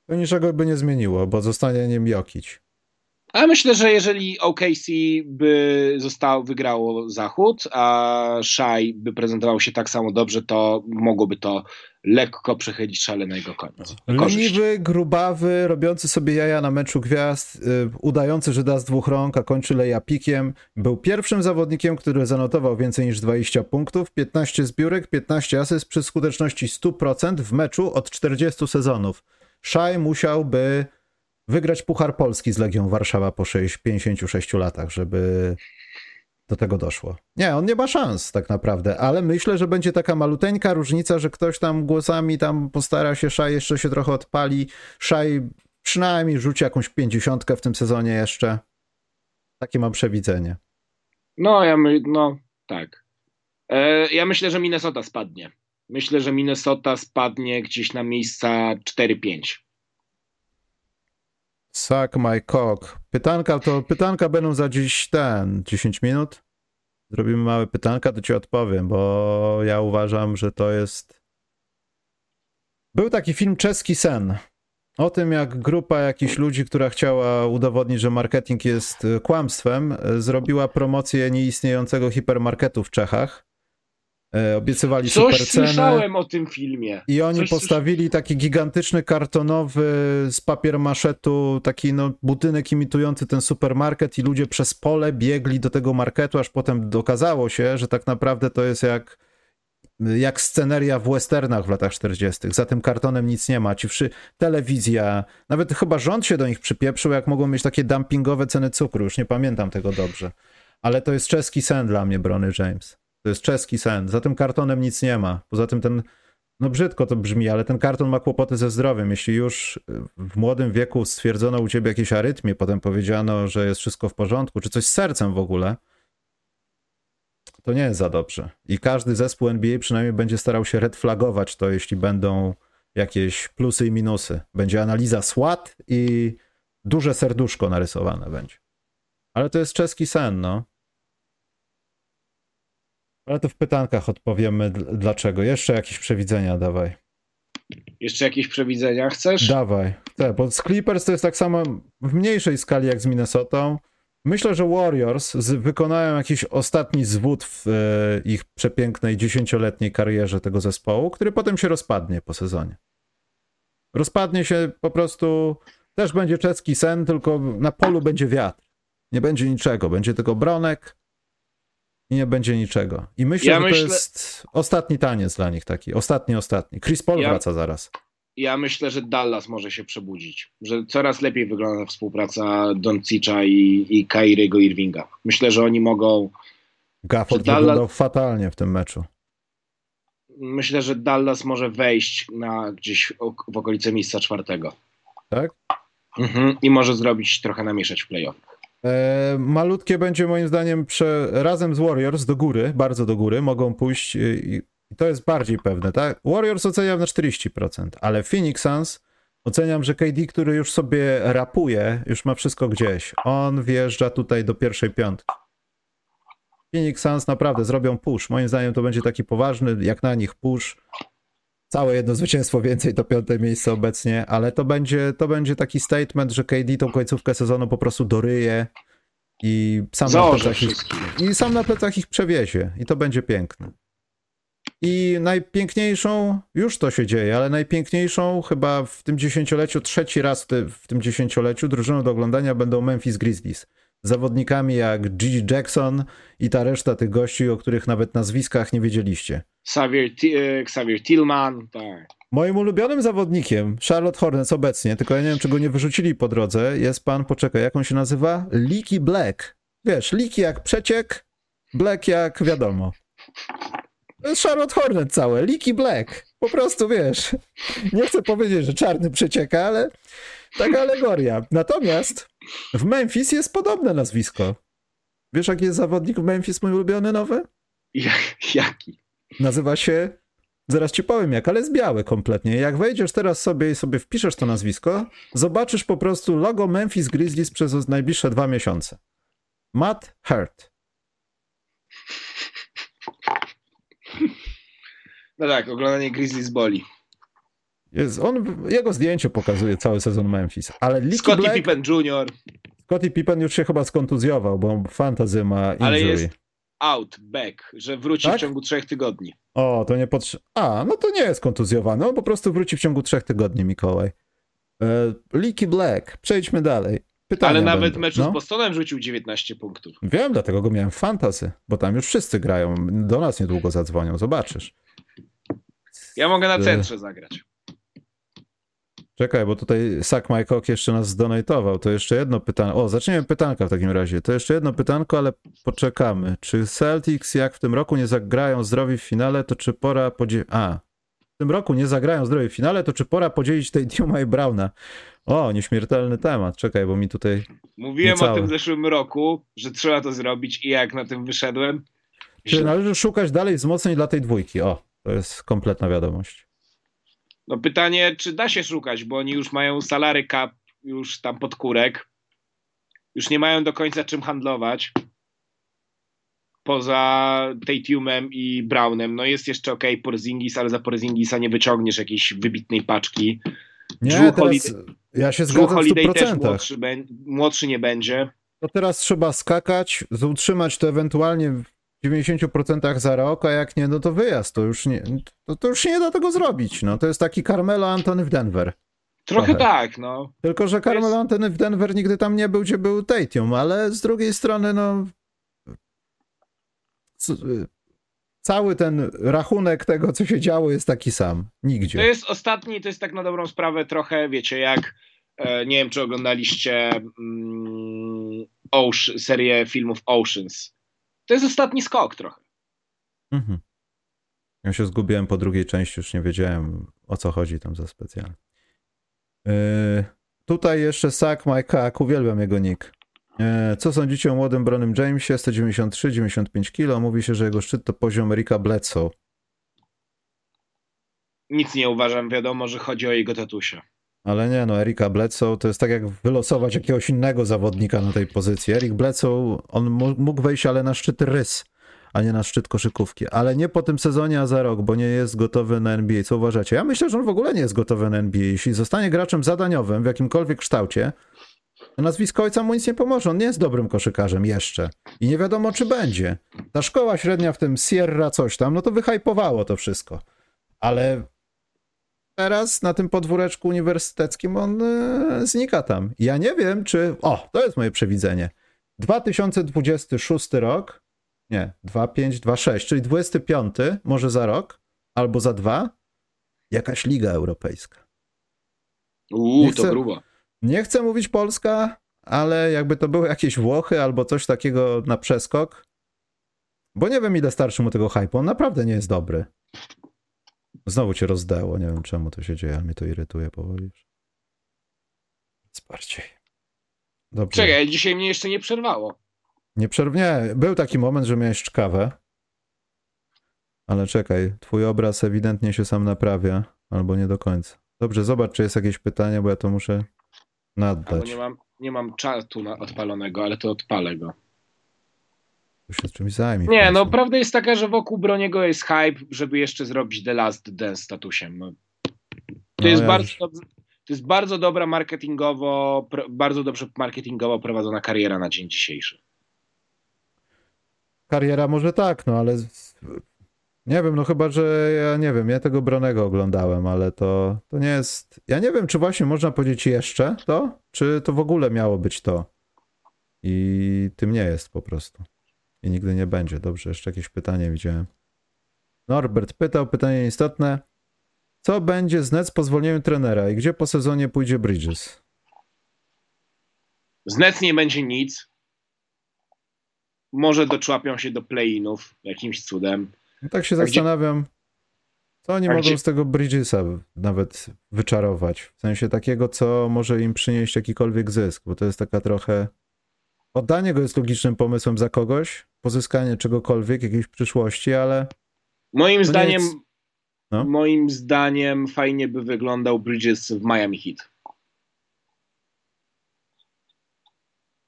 To niczego by nie zmieniło, bo zostanie nim Jokić. Ale myślę, że jeżeli OKC by zostało, wygrało Zachód, a Szaj by prezentował się tak samo dobrze, to mogłoby to lekko przechylić szalenego końca. Korzyść. Leniwy, grubawy, robiący sobie jaja na meczu gwiazd, y, udający, że da z dwóch rąk, a kończy lejapikiem. Był pierwszym zawodnikiem, który zanotował więcej niż 20 punktów, 15 zbiórek, 15 asyst przy skuteczności 100% w meczu od 40 sezonów. Szaj musiałby wygrać Puchar Polski z Legią Warszawa po 6, 56 latach, żeby do tego doszło. Nie, on nie ma szans tak naprawdę, ale myślę, że będzie taka maluteńka różnica, że ktoś tam głosami tam postara się, Szaj jeszcze się trochę odpali, Szaj przynajmniej rzuci jakąś pięćdziesiątkę w tym sezonie jeszcze. Takie mam przewidzenie. No, ja my, no, tak. E, ja myślę, że Minnesota spadnie. Myślę, że Minnesota spadnie gdzieś na miejsca 4-5. Suck my cock. Pytanka to pytanka będą za dziś ten 10 minut. Zrobimy małe pytanka, to ci odpowiem, bo ja uważam, że to jest. Był taki film Czeski Sen. O tym, jak grupa jakichś ludzi, która chciała udowodnić, że marketing jest kłamstwem, zrobiła promocję nieistniejącego hipermarketu w Czechach. E, Obiecywali Coś super cenę. słyszałem o tym filmie. I oni Coś postawili taki gigantyczny kartonowy z papier maszetu, taki no, budynek imitujący ten supermarket i ludzie przez pole biegli do tego marketu, aż potem okazało się, że tak naprawdę to jest jak, jak sceneria w westernach w latach 40. Za tym kartonem nic nie ma. Ci wszy... Telewizja, nawet chyba rząd się do nich przypieprzył, jak mogą mieć takie dumpingowe ceny cukru. Już nie pamiętam tego dobrze. Ale to jest czeski sen dla mnie, Brony James. To jest czeski sen. Za tym kartonem nic nie ma. Poza tym ten, no brzydko to brzmi, ale ten karton ma kłopoty ze zdrowiem. Jeśli już w młodym wieku stwierdzono u ciebie jakieś arytmie, potem powiedziano, że jest wszystko w porządku, czy coś z sercem w ogóle, to nie jest za dobrze. I każdy zespół NBA przynajmniej będzie starał się red flagować to, jeśli będą jakieś plusy i minusy. Będzie analiza SWAT i duże serduszko narysowane będzie. Ale to jest czeski sen, no. Ale to w pytankach odpowiemy dl- dlaczego. Jeszcze jakieś przewidzenia dawaj. Jeszcze jakieś przewidzenia chcesz? Dawaj. Te, bo z Clippers to jest tak samo w mniejszej skali jak z Minnesotą. Myślę, że Warriors z, wykonają jakiś ostatni zwód w e, ich przepięknej dziesięcioletniej karierze tego zespołu, który potem się rozpadnie po sezonie. Rozpadnie się po prostu, też będzie czeski sen, tylko na polu będzie wiatr. Nie będzie niczego, będzie tylko bronek i nie będzie niczego. I myślę, Ja że myślę- to jest ostatni taniec dla nich taki. Ostatni, ostatni. Chris Paul Ja- wraca zaraz. Ja myślę, że Dallas może się przebudzić. Że coraz lepiej wygląda współpraca Doncicza i, i Kairiego Irvinga. Myślę, że oni mogą. Gafford Dallas- wyglądał fatalnie w tym meczu. Myślę, że Dallas może wejść na gdzieś w okolice miejsca czwartego. Tak? Mhm. I może zrobić trochę namieszać w playoff. E, malutkie będzie moim zdaniem prze... razem z Warriors do góry, bardzo do góry, mogą pójść y, i, i to jest bardziej pewne, tak? Warriors oceniam na 40%, ale Phoenix Suns oceniam, że KD, który już sobie rapuje, już ma wszystko gdzieś. On wjeżdża tutaj do pierwszej piątki. Phoenix Suns naprawdę zrobią push. Moim zdaniem to będzie taki poważny, jak na nich push. Całe jedno zwycięstwo więcej to piąte miejsce obecnie, ale to będzie, to będzie taki statement, że KD tą końcówkę sezonu po prostu doryje i sam na plecach ich, i sam na plecach ich przewiezie i to będzie piękne. I najpiękniejszą, już to się dzieje, ale najpiękniejszą chyba w tym dziesięcioleciu, trzeci raz w tym dziesięcioleciu drużyną do oglądania będą Memphis Grizzlies. Zawodnikami jak Gigi Jackson i ta reszta tych gości, o których nawet nazwiskach nie wiedzieliście. Xavier, e, Xavier Tillman, tak. Moim ulubionym zawodnikiem, Charlotte Hornets obecnie, tylko ja nie wiem, czy go nie wyrzucili po drodze, jest pan, poczekaj, jak on się nazywa? Leaky Black. Wiesz, Leaky jak przeciek, Black jak wiadomo. To jest Charlotte Hornet całe, Leaky Black. Po prostu, wiesz, nie chcę powiedzieć, że czarny przecieka, ale taka alegoria. Natomiast w Memphis jest podobne nazwisko. Wiesz, jaki jest zawodnik w Memphis, mój ulubiony nowy? Jak, jaki? Nazywa się. Zaraz ci powiem jak, ale jest biały kompletnie. Jak wejdziesz teraz sobie i sobie wpiszesz to nazwisko, zobaczysz po prostu logo Memphis Grizzlies przez najbliższe dwa miesiące. Matt Hurt. No tak, oglądanie Grizzlies boli. Jest, on, jego zdjęcie pokazuje cały sezon Memphis, ale Leaky Scottie Black, Pippen Jr. Scottie Pippen już się chyba skontuzjował, bo fantazy ma injury. Ale jest out, back, że wróci Tak? w ciągu trzech tygodni. O, to nie potrze... A, no to nie jest kontuzjowany, on po prostu wróci w ciągu trzech tygodni, Mikołaj. E, Leaky Black, przejdźmy dalej. Pytania Ale nawet będą. meczu No. z Bostonem rzucił 19 punktów. Wiem, dlatego go miałem w fantasy, bo tam już wszyscy grają. Do nas niedługo zadzwonią, zobaczysz. Ja mogę na E. centrze zagrać. Czekaj, bo tutaj My Cock jeszcze nas zdonatował. To jeszcze jedno pytanie. O, zaczniemy pytanka w takim razie. To jeszcze jedno pytanko, ale poczekamy. Czy Celtics jak w tym roku nie zagrają zdrowi w finale, to czy pora podzie... A. w tym roku nie zagrają w zdrowie w finale, to czy pora podzielić tej Duma i Brauna? O, nieśmiertelny temat. Czekaj, bo mi tutaj... Mówiłem Niecałe. o tym w zeszłym roku, że trzeba to zrobić i jak na tym wyszedłem. Czy należy szukać dalej wzmocnień dla tej dwójki? O, to jest kompletna wiadomość. No pytanie, czy da się szukać, bo oni już mają salary cap, już tam pod kurek. Już nie mają do końca czym handlować. Poza Tatumem i Brownem. No jest jeszcze ok, Porzingis, ale za Porzingisa nie wyciągniesz jakiejś wybitnej paczki. Nie, Drew teraz ja się Drew zgadzam w Holiday też 100%. młodszy, młodszy nie będzie. To teraz trzeba skakać, utrzymać to ewentualnie 90% za rok, a jak nie, no to wyjazd. To już nie, to, to już nie da tego zrobić. No, to jest taki Carmelo Antony w Denver. Trochę Trochę. tak, no. Tylko, że Carmelo jest- Antony w Denver nigdy tam nie był, gdzie był Tatum, ale z drugiej strony, no. c- Cały ten rachunek tego, co się działo, jest taki sam. Nigdzie. To jest ostatni, to jest tak na dobrą sprawę trochę, wiecie, jak e, nie wiem, czy oglądaliście mm, Ocean, serię filmów Oceans. To jest ostatni skok trochę. Mhm. Ja się zgubiłem po drugiej części, już nie wiedziałem o co chodzi tam za specjalnie. Yy, tutaj jeszcze Sack My Cock, uwielbiam jego nick. Yy, co sądzicie o młodym Bronym Jamesie? 193-95 kg. Mówi się, że jego szczyt to poziom Erika Bledsoe. Nic nie uważam, wiadomo, że chodzi o jego tatusie. Ale nie, no Erika Bledsoe to jest tak jak wylosować jakiegoś innego zawodnika na tej pozycji. Erik Bledsoe, on mógł wejść, ale na szczyt rys, a nie na szczyt koszykówki. Ale nie po tym sezonie, a za rok, bo nie jest gotowy na NBA. Co uważacie? Ja myślę, że on w ogóle nie jest gotowy na NBA. Jeśli zostanie graczem zadaniowym w jakimkolwiek kształcie, to nazwisko ojca mu nic nie pomoże. On nie jest dobrym koszykarzem jeszcze. I nie wiadomo, czy będzie. Ta szkoła średnia w tym Sierra coś tam, no to wyhajpowało to wszystko. Ale teraz na tym podwóreczku uniwersyteckim on e, znika tam. Ja nie wiem, czy. O, to jest moje przewidzenie. 2026 rok. Nie, 25, 26, czyli 25, może za rok, albo za dwa. Jakaś liga europejska. Uuu, Nie to chcę- grubo. Nie chcę mówić Polska, ale jakby to były jakieś Włochy albo coś takiego na przeskok. Bo nie wiem, ile starczy mu tego hype. On naprawdę nie jest dobry. Znowu cię rozdało. Nie wiem, czemu to się dzieje, ale mnie to irytuje powoli. Jest bardziej. Dobrze. Czekaj, dzisiaj mnie jeszcze nie przerwało. Nie przerw... Nie, był taki moment, że miałeś czkawę. Ale czekaj, twój obraz ewidentnie się sam naprawia. Albo nie do końca. Dobrze, zobacz, czy jest jakieś pytanie, bo ja to muszę Albo naddać. nie mam, nie mam na odpalonego, ale to odpalę go. Się czymś zajmij. w Nie, no prawda jest taka, że wokół Broniego jest hype, żeby jeszcze zrobić The Last Dance statusem. No, to No, jest ja bardzo dobrze, to jest bardzo dobra marketingowo, bardzo dobrze marketingowo prowadzona kariera na dzień dzisiejszy. Kariera może tak, no ale z- nie wiem, no chyba, że ja nie wiem, ja tego Bronego oglądałem, ale to, to nie jest. Ja nie wiem, czy właśnie można powiedzieć jeszcze to, czy to w ogóle miało być to. I tym nie jest po prostu. I nigdy nie będzie. Dobrze, jeszcze jakieś pytanie widziałem. Norbert pytał, pytanie istotne. Co będzie z Nets po zwolnieniu trenera i gdzie po sezonie pójdzie Bridges? Z Nets nie będzie nic. Może doczłapią się do play-inów jakimś cudem. No tak się A gdzie- zastanawiam, co oni A mogą gdzie- z tego Bridgesa nawet wyczarować. W sensie takiego, co może im przynieść jakikolwiek zysk, bo to jest taka trochę. Oddanie go jest logicznym pomysłem za kogoś, pozyskanie czegokolwiek, jakiejś przyszłości, ale Moim nie zdaniem, jest- no. moim zdaniem fajnie by wyglądał Bridges w Miami Heat.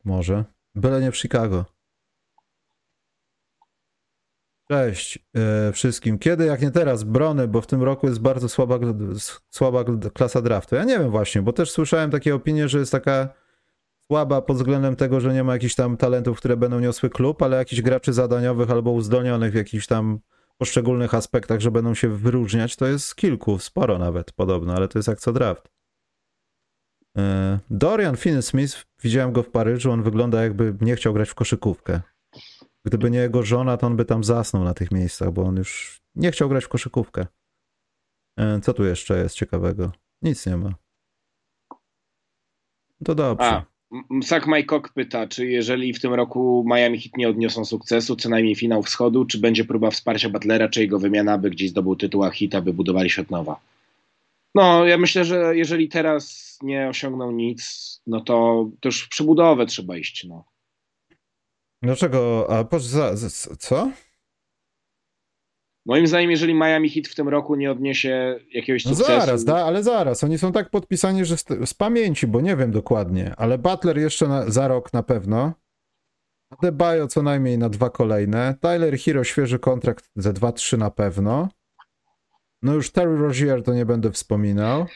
może. Byle nie w Chicago. Cześć e, wszystkim. Kiedy, jak nie teraz, brony, bo w tym roku jest bardzo słaba, słaba klasa draftu. Ja nie wiem właśnie, bo też słyszałem takie opinie, że jest taka słaba pod względem tego, że nie ma jakichś tam talentów, które będą niosły klub, ale jakichś graczy zadaniowych albo uzdolnionych w jakichś tam poszczególnych aspektach, że będą się wyróżniać, to jest kilku, sporo nawet podobno, ale to jest jak co draft. E, Dorian Finney-Smith, widziałem go w Paryżu, on wygląda jakby nie chciał grać w koszykówkę. Gdyby nie jego żona, to on by tam zasnął na tych miejscach, bo on już nie chciał grać w koszykówkę. E, Co tu jeszcze jest ciekawego? Nic nie ma. To dobrze. A, Sak Majkok pyta, czy jeżeli w tym roku Miami Heat nie odniosą sukcesu, co najmniej finał wschodu, czy będzie próba wsparcia Butlera, czy jego wymiana, by gdzieś zdobył tytuł a Heat, aby budowali od nowa? No, ja myślę, że jeżeli teraz nie osiągną nic, no to, już w przebudowę trzeba iść, no. Dlaczego? A po, za, za, co? Moim zdaniem, jeżeli Miami Heat w tym roku nie odniesie jakiegoś No sukcesu... zaraz, da, ale zaraz. Oni są tak podpisani, że z, z pamięci, bo nie wiem dokładnie, ale Butler jeszcze na, za rok na pewno. Adebayo co najmniej na dwa kolejne. Tyler Hero świeży kontrakt ze 2-3 na pewno. No już Terry Rozier to nie będę wspominał.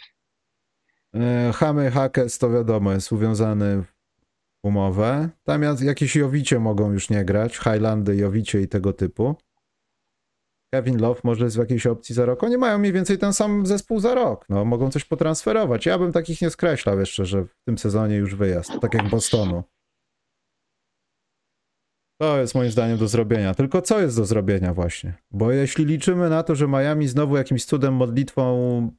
E, Hamy Hackers to wiadomo jest uwiązany w umowę. Tam jak- jakieś Jowicie mogą już nie grać. Highlandy, Jowicie i tego typu. Kevin Love może w jakiejś opcji za rok. Oni mają mniej więcej ten sam zespół za rok. No, mogą coś potransferować. Ja bym takich nie skreślał jeszcze, że w tym sezonie już wyjazd. Tak jak Bostonu. To jest moim zdaniem do zrobienia. Tylko co jest do zrobienia właśnie? Bo jeśli liczymy na to, że Miami znowu jakimś cudem, modlitwą,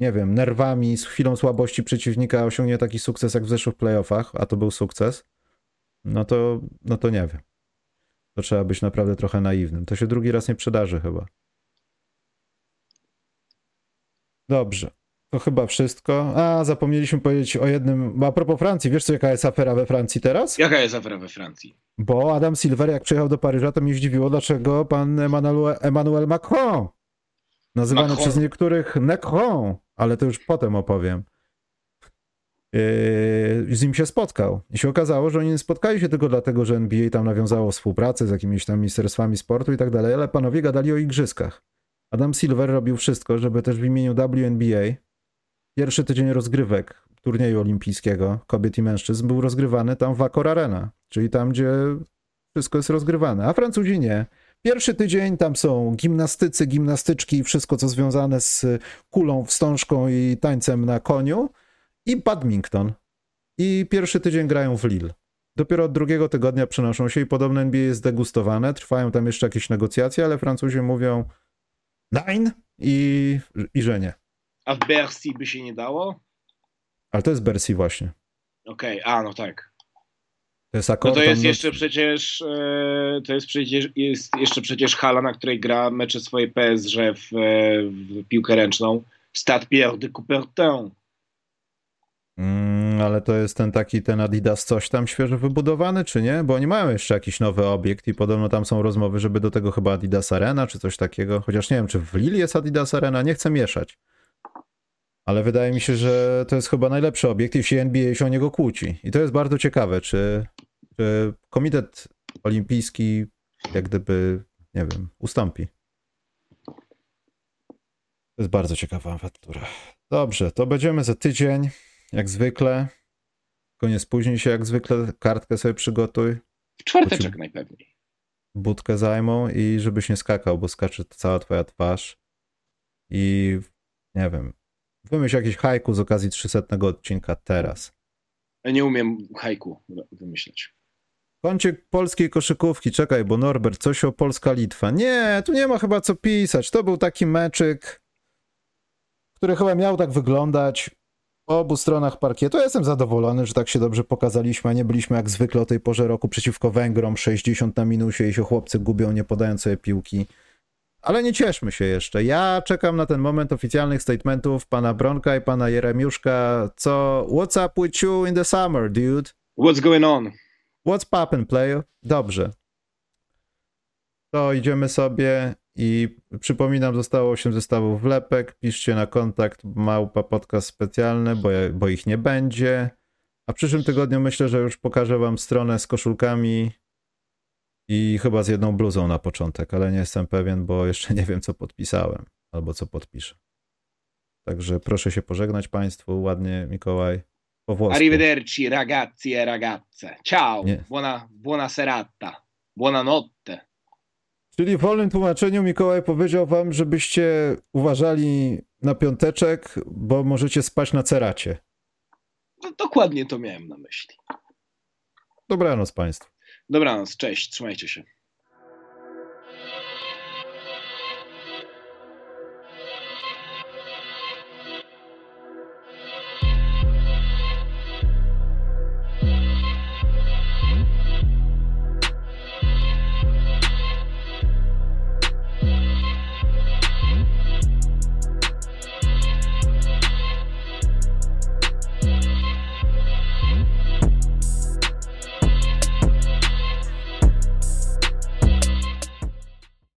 nie wiem, nerwami, z chwilą słabości przeciwnika osiągnie taki sukces jak w zeszłych playoffach, a to był sukces, no to, no to nie wiem. To trzeba być naprawdę trochę naiwnym. To się drugi raz nie przydarzy chyba. Dobrze. To chyba wszystko. A, zapomnieliśmy powiedzieć o jednym. A propos Francji, wiesz co, jaka jest afera we Francji teraz? Jaka jest afera we Francji? Bo Adam Silver, jak przyjechał do Paryża, to mnie zdziwiło, dlaczego pan Emmanuel, Emmanuel Macron, nazywany Macron. przez niektórych Necron, ale to już potem opowiem, z nim się spotkał. I się okazało, że oni nie spotkali się tylko dlatego, że NBA tam nawiązało współpracę z jakimiś tam ministerstwami sportu i tak dalej, ale panowie gadali o igrzyskach. Adam Silver robił wszystko, żeby też w imieniu WNBA pierwszy tydzień rozgrywek turnieju olimpijskiego kobiet i mężczyzn był rozgrywany tam w Accor Arena, czyli tam, gdzie wszystko jest rozgrywane, a Francuzi nie. Pierwszy tydzień tam są gimnastycy, gimnastyczki i wszystko, co związane z kulą, wstążką i tańcem na koniu i badminton. I pierwszy tydzień grają w Lille. Dopiero od drugiego tygodnia przenoszą się i podobno NBA jest degustowane, trwają tam jeszcze jakieś negocjacje, ale Francuzi mówią nein i, i że nie. A w Bercy by się nie dało? Ale to jest Bercy właśnie. Okej, a no tak. To jest No akord. to jest on- jeszcze przecież e, to jest przecież jest jeszcze przecież hala, na której gra mecze swojej PSG w, e, w piłkę ręczną. Stade Pierre de Coubertin. Mm, ale to jest ten taki, ten Adidas coś tam świeżo wybudowany, czy nie? Bo oni mają jeszcze jakiś nowy obiekt i podobno tam są rozmowy, żeby do tego chyba Adidas Arena, czy coś takiego. Chociaż nie wiem, czy w Lille jest Adidas Arena, nie chcę mieszać. Ale wydaje mi się, że to jest chyba najlepszy obiekt, jeśli NBA się o niego kłóci. I to jest bardzo ciekawe, czy, czy Komitet Olimpijski jak gdyby, nie wiem, ustąpi. To jest bardzo ciekawa awantura. Dobrze, to będziemy za tydzień, jak zwykle. Tylko nie spóźnij się jak zwykle, kartkę sobie przygotuj, W czwarteczek najpewniej. budkę zajmą i żebyś nie skakał, bo skacze cała twoja twarz. I nie wiem, wymyśl jakiś haiku z okazji 300 odcinka teraz. Ja nie umiem haiku wymyśleć. Kącik polskiej koszykówki, czekaj, bo Norbert, coś o Polska-Litwa. Nie, tu nie ma chyba co pisać. To był taki meczyk, który chyba miał tak wyglądać po obu stronach parkietu. Ja jestem zadowolony, że tak się dobrze pokazaliśmy, a nie byliśmy jak zwykle o tej porze roku przeciwko Węgrom 60 na minusie i się chłopcy gubią, nie podając sobie piłki. Ale nie cieszmy się jeszcze. Ja czekam na ten moment oficjalnych statementów pana Bronka i pana Jeremiuszka, co what's up with you in the summer, dude? What's going on? What's poppin', player? Dobrze. To idziemy sobie i przypominam, zostało 8 zestawów wlepek. Piszcie na kontakt małpa podcast specjalny, bo, bo ich nie będzie. A w przyszłym tygodniu myślę, że już pokażę wam stronę z koszulkami i chyba z jedną bluzą na początek, ale nie jestem pewien, bo jeszcze nie wiem, co podpisałem albo co podpiszę. Także proszę się pożegnać Państwu ładnie, Mikołaj. Po włosku. Arrivederci ragazzi e ragazze. Ciao. Nie. Buona, buona serata. Buonanotte. Czyli w wolnym tłumaczeniu Mikołaj powiedział wam, żebyście uważali na piąteczek, bo możecie spać na ceracie. No, dokładnie to miałem na myśli. Dobranoc Państwu. Dobranoc, cześć, trzymajcie się.